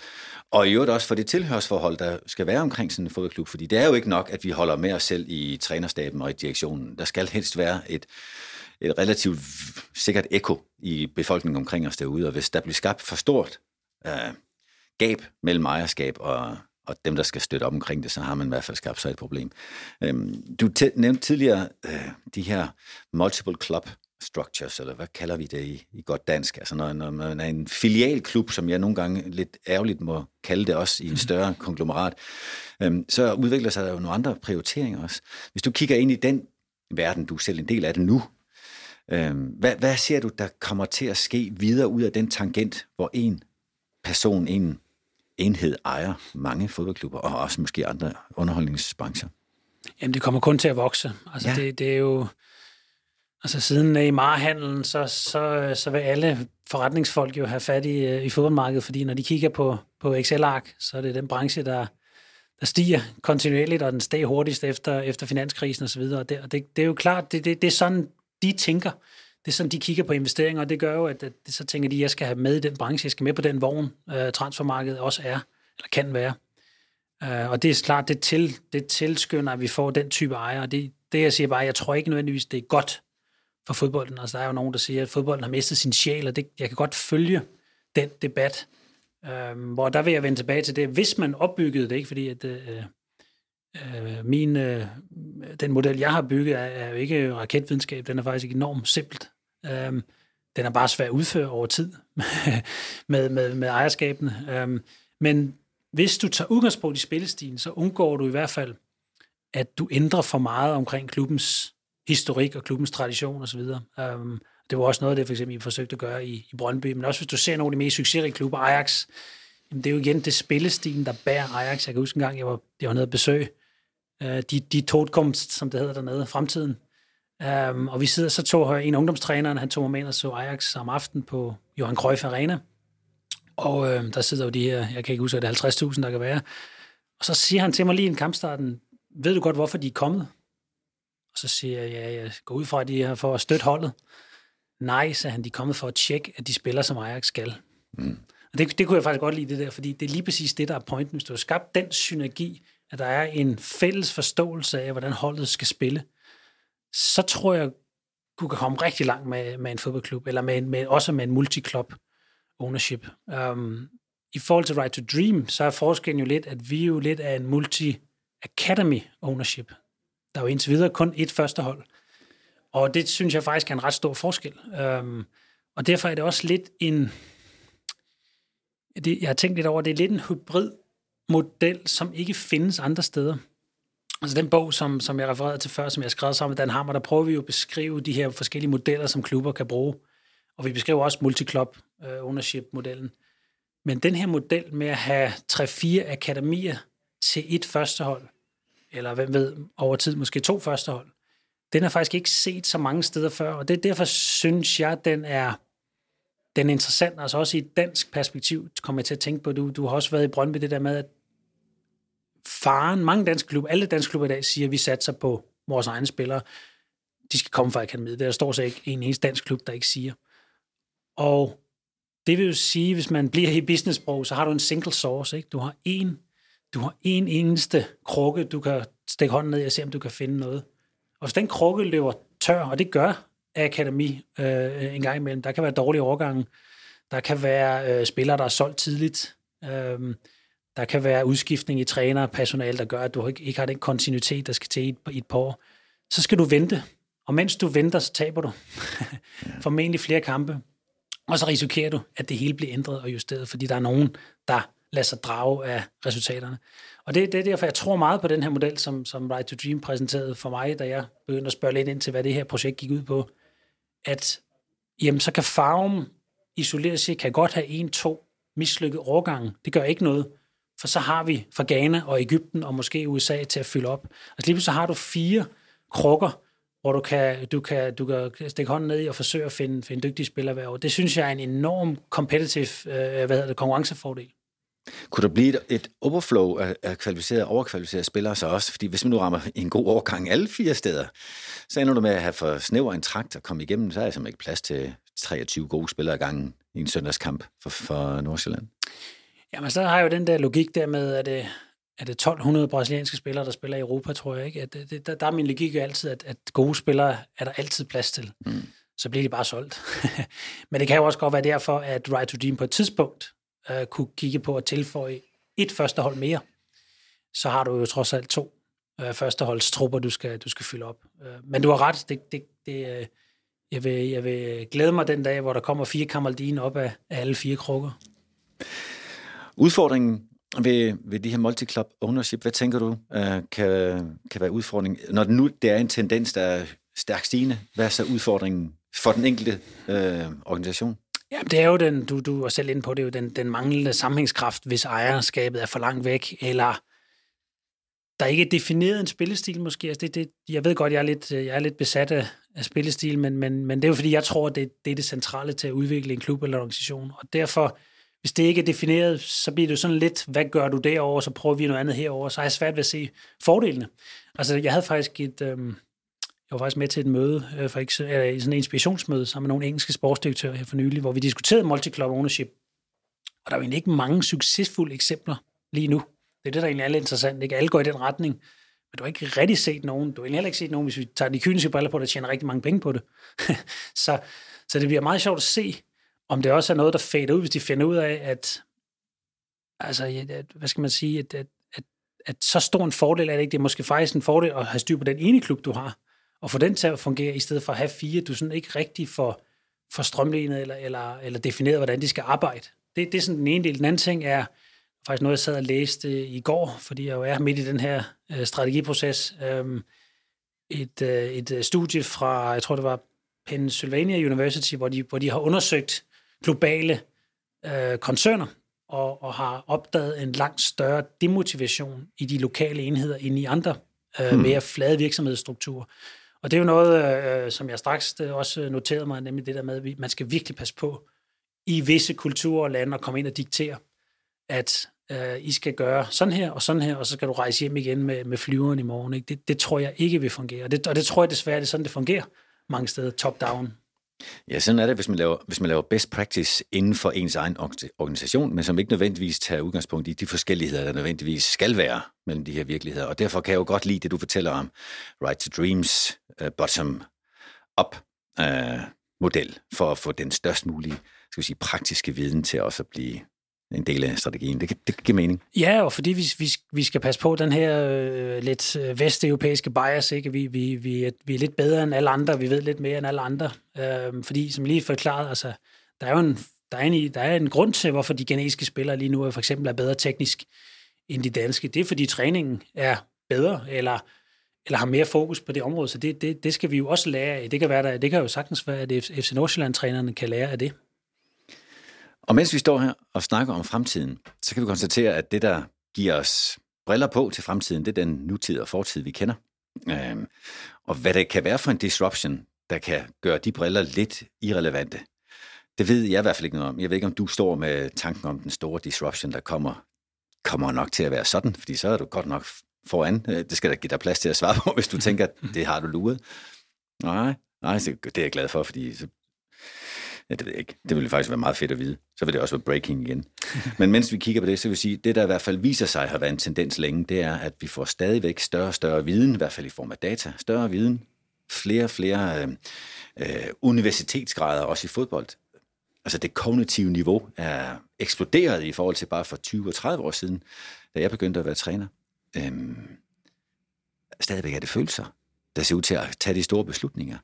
Og i øvrigt også for det tilhørsforhold, der skal være omkring sådan en fodboldklub, fordi det er jo ikke nok, at vi holder med os selv i trænerstaben og i direktionen. Der skal helst være et, et relativt sikkert ekko i befolkningen omkring os derude, og hvis der bliver skabt for stort øh, gab mellem ejerskab og, og dem, der skal støtte op omkring det, så har man i hvert fald skabt sig et problem. Øhm, du nævnte tidligere øh, de her multiple club structures, eller hvad kalder vi det i, i godt dansk? Altså når, når man er en filialklub, som jeg nogle gange lidt ærgerligt må kalde det også i en større konglomerat, øhm, så udvikler sig der jo nogle andre prioriteringer også. Hvis du kigger ind i den verden, du er selv en del af det nu, øhm, hvad, hvad ser du, der kommer til at ske videre ud af den tangent, hvor en person, en enhed ejer mange fodboldklubber, og også måske andre underholdningsbrancher? Jamen, det kommer kun til at vokse. Altså, ja. det, det er jo... Altså, siden i marhandlen, så, så, så vil alle forretningsfolk jo have fat i, øh, i fodboldmarkedet, fordi når de kigger på, på Excel-ark, så er det den branche, der, der stiger kontinuerligt, og den steg hurtigst efter, efter finanskrisen osv. Og, det, og det, det er jo klart, det, det, det er sådan, de tænker det er sådan, de kigger på investeringer, og det gør jo, at, at så tænker de, at jeg skal have med i den branche, jeg skal med på den vogn, øh, transfermarkedet også er, eller kan være. Øh, og det er klart, det, til, det tilskynder, at vi får den type ejere. Det, det jeg siger bare, jeg tror ikke nødvendigvis, det er godt for fodbolden. Altså, der er jo nogen, der siger, at fodbolden har mistet sin sjæl, og det, jeg kan godt følge den debat. Øh, hvor der vil jeg vende tilbage til det, hvis man opbyggede det, ikke fordi at, Øh, øh min, øh, den model, jeg har bygget, er, er jo ikke raketvidenskab, den er faktisk enormt simpelt. Øhm, den er bare svær at udføre over tid [LAUGHS] med, med, med ejerskabene. Øhm, men hvis du tager udgangspunkt i spillestilen, så undgår du i hvert fald, at du ændrer for meget omkring klubbens historik og klubbens tradition osv. Øhm, det var også noget af det, for eksempel, I forsøgte at gøre i, i Brøndby. Men også hvis du ser nogle af de mest succesrige klubber, Ajax, jamen det er jo igen det spillestilen, der bærer Ajax. Jeg kan huske en gang, jeg var, jeg var nede og besøge øh, de, de Totkomst, som det hedder dernede, fremtiden. Um, og vi sidder, så tog en ungdomstræner, han tog mig med og så Ajax om aftenen på Johan Cruyff Arena. Og øh, der sidder jo de her, jeg kan ikke huske, det er 50.000, der kan være. Og så siger han til mig lige en kampstarten, ved du godt, hvorfor de er kommet? Og så siger jeg, ja, jeg går ud fra, at de er for at støtte holdet. Nej, så han, de er kommet for at tjekke, at de spiller, som Ajax skal. Mm. Og det, det kunne jeg faktisk godt lide, det der, fordi det er lige præcis det, der er pointen. Hvis du har skabt den synergi, at der er en fælles forståelse af, hvordan holdet skal spille, så tror jeg, du kan komme rigtig langt med, med en fodboldklub, eller med, med, også med en multiklub ownership. Um, I forhold til Right to Dream, så er forskellen jo lidt, at vi er jo lidt af en multi-academy ownership. Der er jo indtil videre kun et første hold. Og det synes jeg faktisk er en ret stor forskel. Um, og derfor er det også lidt en... Det, jeg har tænkt lidt over, det er lidt en hybrid model, som ikke findes andre steder. Altså den bog, som, som jeg refererede til før, som jeg skrev sammen med Dan Hammer, der prøver vi jo at beskrive de her forskellige modeller, som klubber kan bruge. Og vi beskriver også multiklub uh, øh, ownership-modellen. Men den her model med at have 3-4 akademier til et førstehold, eller hvem ved, over tid måske to førstehold, den er faktisk ikke set så mange steder før, og det, derfor synes jeg, den er, den er interessant, altså også i et dansk perspektiv, kommer jeg til at tænke på, du, du har også været i Brøndby, det der med, at faren, mange danske klubber, alle danske klubber i dag siger, at vi satser på vores egne spillere. De skal komme fra akademiet. Der står så ikke en eneste dansk klub, der ikke siger. Og det vil jo sige, hvis man bliver i business-sprog, så har du en single source. Ikke? Du har en, du har en eneste krukke, du kan stikke hånden ned og se, om du kan finde noget. Og hvis den krukke løber tør, og det gør akademi øh, en gang imellem, der kan være dårlige overgange, der kan være øh, spillere, der er solgt tidligt, øh, der kan være udskiftning i træner og personal, der gør, at du ikke, har den kontinuitet, der skal til i et, par år. Så skal du vente. Og mens du venter, så taber du [LAUGHS] formentlig flere kampe. Og så risikerer du, at det hele bliver ændret og justeret, fordi der er nogen, der lader sig drage af resultaterne. Og det, det er derfor, jeg tror meget på den her model, som, som Right to Dream præsenterede for mig, da jeg begyndte at spørge lidt ind til, hvad det her projekt gik ud på. At jamen, så kan farven isoleret set kan godt have en, to mislykkede årgange. Det gør ikke noget, for så har vi fra Ghana og Ægypten og måske USA til at fylde op. Altså lige så har du fire krukker, hvor du kan, du kan, du kan stikke hånden ned i og forsøge at finde, finde dygtige spillere hver år. Det synes jeg er en enorm competitive øh, hvad hedder det, konkurrencefordel. Kunne der blive et, et overflow af, af kvalificerede og overkvalificerede spillere så også? Fordi hvis man nu rammer en god overgang alle fire steder, så ender du med at have for snæver en trakt at komme igennem, så er der simpelthen ikke plads til 23 gode spillere i gangen i en søndagskamp for, for Nordsjælland. Jamen, så har jeg jo den der logik der med, at det, er det 1200 brasilianske spillere, der spiller i Europa, tror jeg. ikke. At det, der, der er min logik jo altid, at, at gode spillere er der altid plads til. Mm. Så bliver de bare solgt. [LAUGHS] Men det kan jo også godt være derfor, at Right to Dream på et tidspunkt uh, kunne kigge på at tilføje et første hold mere. Så har du jo trods alt to uh, førsteholdstrupper, du skal, du skal fylde op. Uh, men du har ret, det, det, det, jeg, vil, jeg vil glæde mig den dag, hvor der kommer fire kamaldine op af, af alle fire krukker. Udfordringen ved, ved de her multi-club ownership, hvad tænker du øh, kan, kan være udfordringen? Når det nu det er en tendens, der er stærkt stigende, hvad er så udfordringen for den enkelte øh, organisation? Ja, det er jo den, du, du er selv inde på, det er jo den, den manglende sammenhængskraft, hvis ejerskabet er for langt væk, eller der er ikke defineret en spillestil måske. Altså det, det, jeg ved godt, jeg er lidt, jeg er lidt besat af, af spillestil, men, men, men det er jo fordi, jeg tror, det, det er det centrale til at udvikle en klub eller en organisation. Og derfor, hvis det ikke er defineret, så bliver det jo sådan lidt, hvad gør du derovre, så prøver vi noget andet herover. Så har jeg svært ved at se fordelene. Altså, jeg havde faktisk et, øh, jeg var faktisk med til et møde, øh, for ikke, eller øh, sådan en inspirationsmøde sammen med nogle engelske sportsdirektører her for nylig, hvor vi diskuterede multi-club ownership. Og der er jo egentlig ikke mange succesfulde eksempler lige nu. Det er det, der egentlig er lidt interessant. Ikke? Alle går i den retning. Men du har ikke rigtig set nogen, du har heller ikke set nogen, hvis vi tager de kyniske briller på, der tjener rigtig mange penge på det. [LAUGHS] så, så det bliver meget sjovt at se, om det også er noget, der fader ud, hvis de finder ud af, at, altså, at, hvad skal man sige, at, at, at, at så stor en fordel er det ikke. Det er måske faktisk en fordel at have styr på den ene klub, du har, og få den til at fungere, i stedet for at have fire, du sådan ikke rigtig får, får strømlignet eller, eller, eller defineret, hvordan de skal arbejde. Det, det er sådan den ene del. Den anden ting er, faktisk noget, jeg sad og læste i går, fordi jeg jo er midt i den her øh, strategiproces. Øhm, et, øh, et øh, studie fra, jeg tror det var Pennsylvania University, hvor de, hvor de har undersøgt globale øh, koncerner og, og har opdaget en langt større demotivation i de lokale enheder end i andre øh, hmm. mere flade virksomhedsstrukturer. Og det er jo noget, øh, som jeg straks øh, også noterede mig, nemlig det der med, at man skal virkelig passe på i visse kulturer og lande at komme ind og diktere, at øh, I skal gøre sådan her og sådan her, og så skal du rejse hjem igen med, med flyveren i morgen. Ikke? Det, det tror jeg ikke vil fungere. Og det, og det tror jeg desværre, det er sådan, det fungerer mange steder, top-down. Ja, sådan er det, hvis man, laver, hvis man laver best practice inden for ens egen organisation, men som ikke nødvendigvis tager udgangspunkt i de forskelligheder, der nødvendigvis skal være mellem de her virkeligheder. Og derfor kan jeg jo godt lide det, du fortæller om Right to Dreams øh, uh, bottom-up uh, øh, model, for at få den størst mulige skal vi sige, praktiske viden til også at blive en del af strategien. Det, det giver mening. Ja, og fordi vi, vi, vi skal passe på den her øh, lidt øh, vesteuropæiske bias, ikke? Vi, vi, vi, er, vi er lidt bedre end alle andre, vi ved lidt mere end alle andre. Øh, fordi, som lige forklaret, altså, der er jo en, der er en, der er en grund til, hvorfor de genetiske spillere lige nu for eksempel er bedre teknisk end de danske. Det er, fordi træningen er bedre, eller eller har mere fokus på det område, så det, det, det skal vi jo også lære af. Det kan, være der, det kan jo sagtens være, at FC Nordsjælland-trænerne kan lære af det. Og mens vi står her og snakker om fremtiden, så kan vi konstatere, at det, der giver os briller på til fremtiden, det er den nutid og fortid, vi kender. Øhm, og hvad det kan være for en disruption, der kan gøre de briller lidt irrelevante, det ved jeg i hvert fald ikke noget om. Jeg ved ikke, om du står med tanken om den store disruption, der kommer, kommer nok til at være sådan, fordi så er du godt nok foran. Øh, det skal der give dig plads til at svare på, [LAUGHS] hvis du tænker, at [LAUGHS] det har du luret. Nej, nej, det er jeg glad for, fordi så Ja, det ved jeg ikke. Det ville faktisk være meget fedt at vide. Så vil det også være breaking igen. [LAUGHS] Men mens vi kigger på det, så vil jeg sige, det der i hvert fald viser sig at have været en tendens længe, det er, at vi får stadigvæk større og større viden, i hvert fald i form af data, større viden, flere og flere øh, øh, universitetsgrader, også i fodbold. Altså det kognitive niveau er eksploderet i forhold til bare for 20 og 30 år siden, da jeg begyndte at være træner. Øhm, stadigvæk er det følelser, der ser ud til at tage de store beslutninger.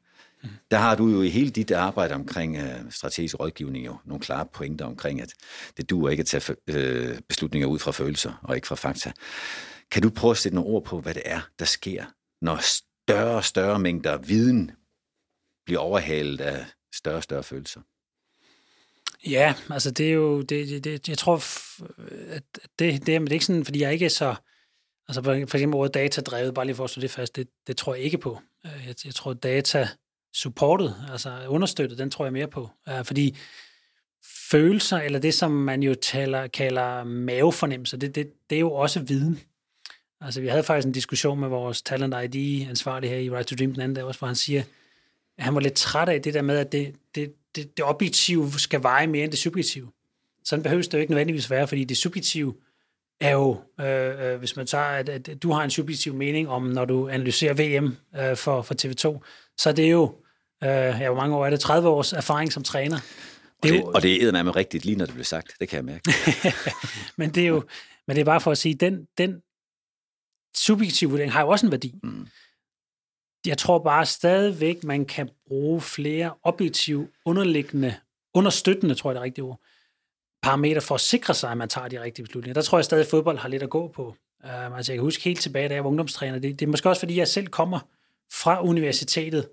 Der har du jo i hele dit arbejde omkring øh, strategisk rådgivning jo nogle klare pointer omkring, at det duer ikke at tage øh, beslutninger ud fra følelser og ikke fra fakta. Kan du prøve at sætte nogle ord på, hvad det er, der sker, når større og større mængder viden bliver overhalet af større og større følelser? Ja, altså det er jo, det, det, jeg tror, at det, det, det er ikke sådan, fordi jeg ikke er så, altså for eksempel ordet datadrevet, bare lige for at slå det fast, det, det tror jeg ikke på. Øh, jeg, jeg tror data supportet, altså understøttet, den tror jeg mere på. Øh, fordi følelser, eller det som man jo taler, kalder mavefornemmelser, det, det, det er jo også viden. Altså vi havde faktisk en diskussion med vores talent ID-ansvarlig her i Right to Dream den anden dag også, hvor han siger, at han var lidt træt af det der med, at det, det, det, det objektive skal veje mere end det subjektive. Sådan behøves det jo ikke nødvendigvis være, fordi det subjektive er jo, øh, øh hvis man tager, at, at du har en subjektiv mening om, når du analyserer VM øh, for, for TV2, så det er jo, øh, ja, hvor mange år er det? 30 års erfaring som træner. Det og, det, jo, og det er med rigtigt lige, når det bliver sagt. Det kan jeg mærke. [LAUGHS] men det er jo, men det er bare for at sige, den, den subjektive vurdering har jo også en værdi. Mm jeg tror bare stadigvæk, man kan bruge flere objektive, underliggende, understøttende, tror jeg det er rigtige ord, parametre for at sikre sig, at man tager de rigtige beslutninger. Der tror jeg stadig, at fodbold har lidt at gå på. Uh, altså jeg kan huske helt tilbage, da jeg var ungdomstræner. Det, det er måske også, fordi jeg selv kommer fra universitetet,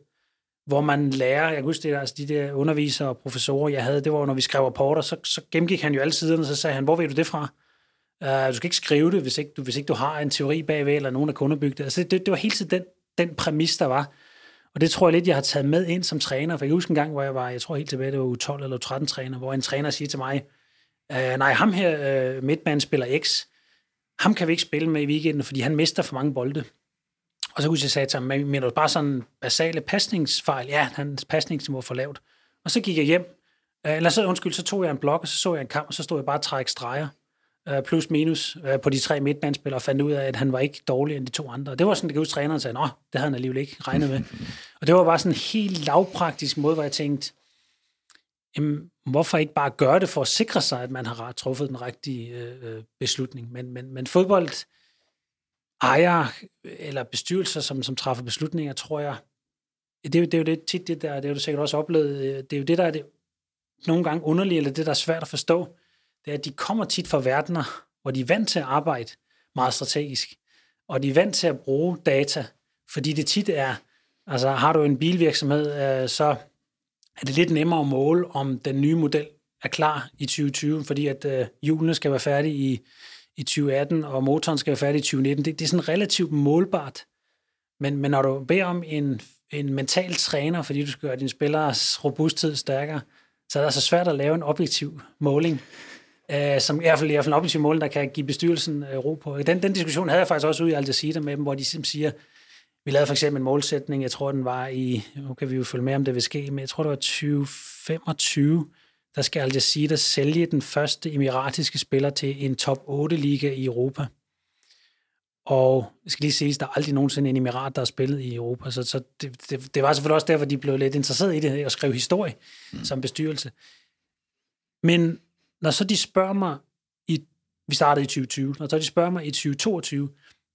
hvor man lærer, jeg kan huske det, altså de der undervisere og professorer, jeg havde, det var, når vi skrev rapporter, så, så gennemgik han jo alle siderne, og så sagde han, hvor ved du det fra? Uh, du skal ikke skrive det, hvis ikke, du, hvis ikke du har en teori bagved, eller nogen, der kunne bygge det. Altså det, det var hele tiden den den præmis, der var. Og det tror jeg lidt, jeg har taget med ind som træner. For jeg husker en gang, hvor jeg var, jeg tror helt tilbage, det var U12 eller U13 træner, hvor en træner siger til mig, øh, nej, ham her øh, midtbanespiller X, ham kan vi ikke spille med i weekenden, fordi han mister for mange bolde. Og så kunne jeg sige til ham, mener du bare sådan basale pasningsfejl? Ja, hans pasningsniveau var for lavt. Og så gik jeg hjem, øh, eller så, undskyld, så tog jeg en blok, og så så jeg en kamp, og så stod jeg bare og trække streger øh, plus minus øh, på de tre midtbandspillere, og fandt ud af, at han var ikke dårligere end de to andre. Det var sådan, at træneren sagde, nå, det havde han alligevel ikke regnet med. [LAUGHS] og det var bare sådan en helt lavpraktisk måde, hvor jeg tænkte, jamen, hvorfor ikke bare gøre det for at sikre sig, at man har truffet den rigtige øh, beslutning. Men, men, men fodbold ejere eller bestyrelser, som, som træffer beslutninger, tror jeg, det er, jo, det er jo det tit det der, det har du sikkert også oplevet, det er jo det, der er det nogle gange underligt, eller det, der er svært at forstå. Det er, at de kommer tit fra verdener, hvor de er vant til at arbejde meget strategisk, og de er vant til at bruge data, fordi det tit er, altså har du en bilvirksomhed, øh, så er det lidt nemmere at måle, om den nye model er klar i 2020, fordi at øh, hjulene skal være færdige i, i 2018, og motoren skal være færdig i 2019. Det, det er sådan relativt målbart. Men, men når du beder om en, en mental træner, fordi du skal gøre din spillers robusthed stærkere, så er det altså svært at lave en objektiv måling øh, som i hvert fald, i hvert fald en objektiv måling, der kan give bestyrelsen øh, ro på. Den, den diskussion havde jeg faktisk også ude i Al Jazeera med dem, hvor de siger, vi lavede for eksempel en målsætning, jeg tror den var i, nu kan vi jo følge med, om det vil ske, men jeg tror det var 2025, der skal Al Jazeera sælge den første emiratiske spiller til en top 8-liga i Europa. Og jeg skal lige sige, at der er aldrig nogensinde en emirat, der har spillet i Europa, så, så det, det, det var selvfølgelig også derfor, de blev lidt interesseret i det, og skrev historie mm. som bestyrelse. Men når så de spørger mig, i, vi startede i 2020, når så de spørger mig i 2022,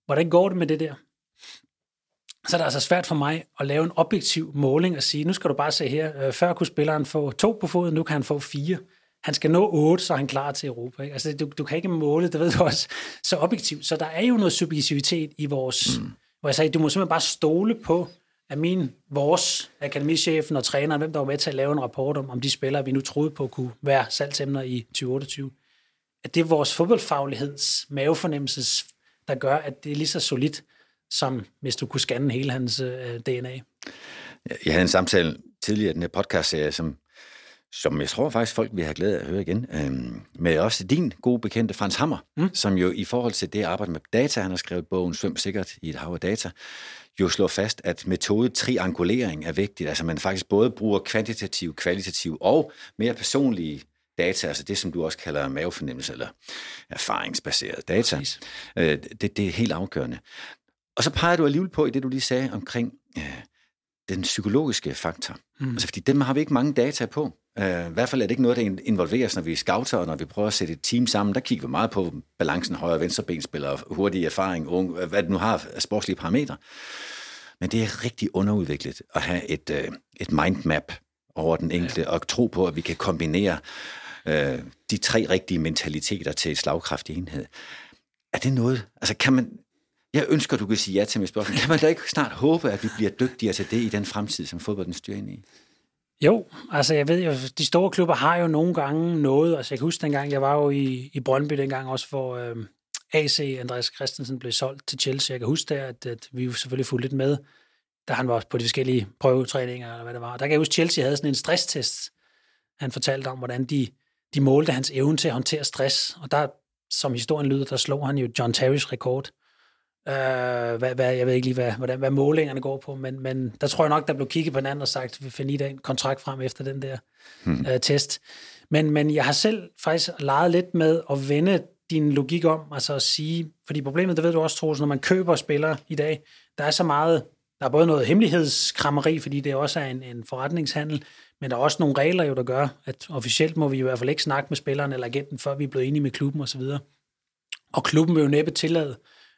hvordan går det med det der? Så er det altså svært for mig at lave en objektiv måling og sige, nu skal du bare se her, øh, før kunne spilleren få to på foden, nu kan han få fire. Han skal nå otte, så er han klar til Europa. Ikke? Altså, du, du kan ikke måle, det ved du også, så objektivt. Så der er jo noget subjektivitet i vores... Mm. Hvor jeg sagde, du må simpelthen bare stole på, at min, vores akademichefen og træneren, hvem der var med til at lave en rapport om, om de spillere, vi nu troede på, kunne være salgsemner i 2028, at det er vores fodboldfagligheds, mavefornemmelses, der gør, at det er lige så solidt, som hvis du kunne scanne hele hans øh, DNA. Jeg havde en samtale tidligere i den her podcast-serie, som, som jeg tror faktisk folk vil have glæde af at høre igen, øhm, med også din gode bekendte Frans Hammer, mm. som jo i forhold til det arbejde med data, han har skrevet bogen Svøm sikkert i et hav af data, jo slår fast, at metode triangulering er vigtigt. Altså man faktisk både bruger kvantitativ, kvalitativ og mere personlige data, altså det, som du også kalder mavefornemmelse eller erfaringsbaseret data. Øh, det, det er helt afgørende. Og så peger du alligevel på i det, du lige sagde omkring øh, den psykologiske faktor. Mm. Altså, fordi dem har vi ikke mange data på. Uh, I hvert fald er det ikke noget, der involveres, når vi scouter, og når vi prøver at sætte et team sammen. Der kigger vi meget på balancen højre- og venstrebenspillere, hurtig erfaring, unge, hvad det nu har af sportslige parametre. Men det er rigtig underudviklet at have et, øh, et mindmap over den enkelte, ja. og tro på, at vi kan kombinere øh, de tre rigtige mentaliteter til et slagkraftig enhed. Er det noget, altså kan man, jeg ønsker, du kan sige ja til mit spørgsmål. Kan man da ikke snart håbe, at vi bliver dygtigere til det i den fremtid, som fodbolden styrer ind i? Jo, altså jeg ved jo, de store klubber har jo nogle gange noget. Altså jeg kan huske dengang, jeg var jo i, i Brøndby dengang også, hvor øh, AC, Andreas Christensen, blev solgt til Chelsea. Jeg kan huske der, at, at vi jo selvfølgelig fulgte lidt med, da han var på de forskellige prøvetræninger, eller hvad det var. Der kan jeg huske, Chelsea havde sådan en stresstest. Han fortalte om, hvordan de, de målte hans evne til at håndtere stress. Og der, som historien lyder, der slog han jo John Terrys rekord Øh, hvad, hvad, jeg ved ikke lige, hvad, hvordan, hvad målingerne går på, men, men der tror jeg nok, der blev kigget på hinanden og sagt, vi finder en kontrakt frem efter den der hmm. øh, test. Men, men jeg har selv faktisk leget lidt med at vende din logik om, altså at sige, fordi problemet, det ved du også, Troels, når man køber spillere i dag, der er så meget, der er både noget hemmelighedskrammeri, fordi det også er en, en forretningshandel, men der er også nogle regler jo, der gør, at officielt må vi i hvert fald ikke snakke med spilleren eller agenten, før vi er blevet enige med klubben osv. Og klubben vil jo næppe tillade,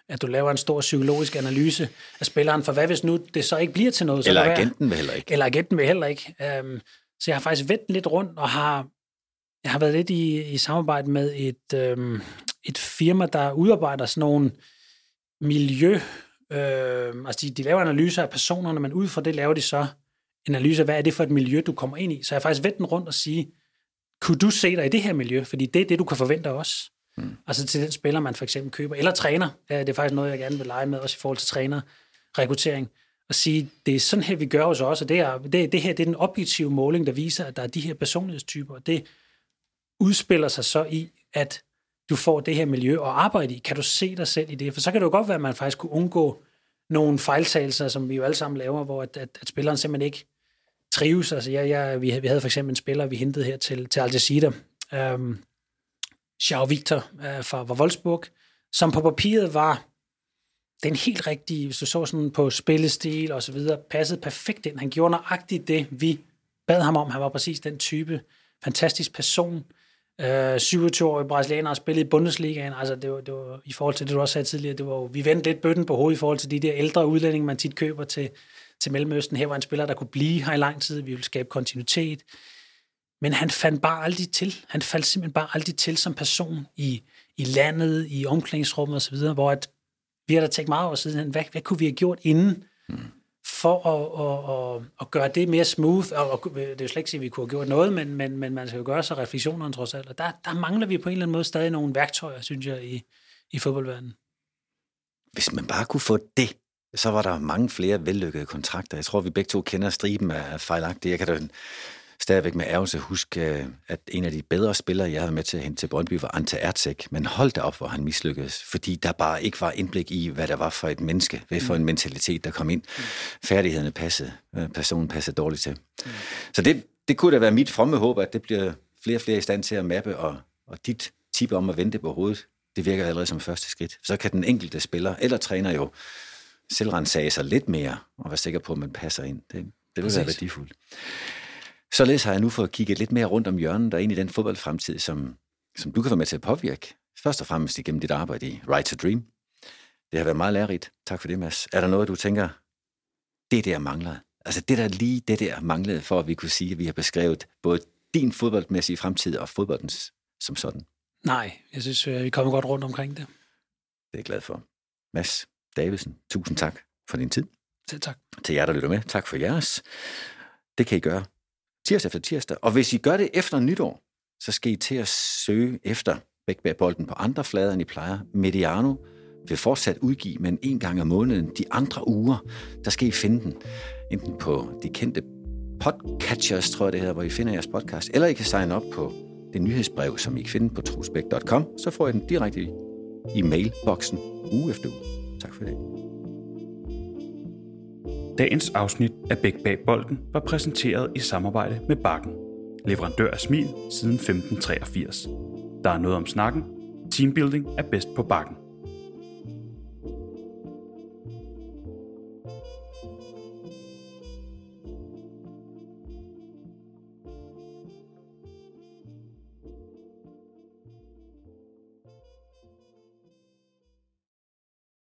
at du laver en stor psykologisk analyse af spilleren, for hvad hvis nu det så ikke bliver til noget? Så eller agenten vil heller ikke. Eller agenten vil heller ikke. Um, så jeg har faktisk vendt lidt rundt og har, jeg har været lidt i, i samarbejde med et, um, et firma, der udarbejder sådan nogle miljø... Uh, altså de, de laver analyser af personerne, men ud fra det laver de så en analyse af, hvad er det for et miljø, du kommer ind i. Så jeg har faktisk vendt den rundt og sige, kunne du se dig i det her miljø? Fordi det er det, du kan forvente af os. Mm. Altså til den spiller, man for eksempel køber. Eller træner. Det er faktisk noget, jeg gerne vil lege med, også i forhold til træner rekruttering. Og sige, det er sådan her, vi gør hos os, og det, er, det, det her det er den objektive måling, der viser, at der er de her personlighedstyper, og det udspiller sig så i, at du får det her miljø at arbejde i. Kan du se dig selv i det? For så kan det jo godt være, at man faktisk kunne undgå nogle fejltagelser, som vi jo alle sammen laver, hvor at, at, at spilleren simpelthen ikke trives. Altså, jeg, jeg, vi, vi havde for eksempel en spiller, vi hentede her til, til Al Jazeera, øhm, Jean Victor øh, fra, fra Wolfsburg, som på papiret var den helt rigtige, hvis du så sådan på spillestil og så videre, passede perfekt ind. Han gjorde nøjagtigt det, vi bad ham om. Han var præcis den type fantastisk person. Øh, 27-årig brasilianer og spillet i Bundesligaen. Altså, det var, det var, i forhold til det, du også sagde tidligere, det var, vi vendte lidt bøtten på hovedet i forhold til de der ældre udlændinge, man tit køber til, til Mellemøsten. Her var en spiller, der kunne blive her i lang tid. Vi ville skabe kontinuitet. Men han fandt bare aldrig til. Han faldt simpelthen bare aldrig til som person i, i landet, i omklædningsrummet osv., hvor at, vi har da tænkt meget over siden, hvad, hvad kunne vi have gjort inden, mm. for at, at, at, at gøre det mere smooth, og, og det er jo slet ikke at vi kunne have gjort noget, men, men, men man skal jo gøre sig refleksionerne trods alt, og der, der mangler vi på en eller anden måde stadig nogle værktøjer, synes jeg, i, i fodboldverdenen. Hvis man bare kunne få det, så var der mange flere vellykkede kontrakter. Jeg tror, vi begge to kender striben af fejlagtige. Jeg kan da stadigvæk med ærgelse huske, øh, at en af de bedre spillere, jeg havde med til at hente til Brøndby, var Ante Ertzek. Men hold da op, hvor han mislykkedes, fordi der bare ikke var indblik i, hvad der var for et menneske, hvad for en mentalitet, der kom ind. Færdighederne passede, øh, personen passede dårligt til. Så det, det kunne da være mit fromme håb, at det bliver flere og flere i stand til at mappe, og, og dit tip om at vente på hovedet, det virker allerede som første skridt. Så kan den enkelte spiller eller træner jo selvrensage sig lidt mere, og være sikker på, at man passer ind. Det, det vil være værdifuldt. Således har jeg nu fået kigget lidt mere rundt om hjørnet og ind i den fodboldfremtid, som, som du kan være med til at påvirke. Først og fremmest igennem dit arbejde i Right to Dream. Det har været meget lærerigt. Tak for det, Mads. Er der noget, du tænker, det der mangler? Altså det der lige det der manglede, for at vi kunne sige, at vi har beskrevet både din fodboldmæssige fremtid og fodboldens som sådan. Nej, jeg synes, øh, vi kommer godt rundt omkring det. Det er jeg glad for. Mads Davidsen, tusind tak for din tid. Selv tak. Til jer, der lytter med, tak for jeres. Det kan I gøre tirsdag efter tirsdag. Og hvis I gør det efter nytår, så skal I til at søge efter Bækbærbolden på andre flader, end I plejer. Mediano vil fortsat udgive, men en gang om måneden. De andre uger, der skal I finde den. Enten på de kendte podcatchers, tror jeg det hedder, hvor I finder jeres podcast, eller I kan signe op på det nyhedsbrev, som I kan finde på trosbæk.com, så får I den direkte i mailboksen uge efter uge. Tak for det. Dagens afsnit af Bæk Bag Bolden var præsenteret i samarbejde med Bakken. Leverandør af smil siden 1583. Der er noget om snakken. Teambuilding er bedst på Bakken.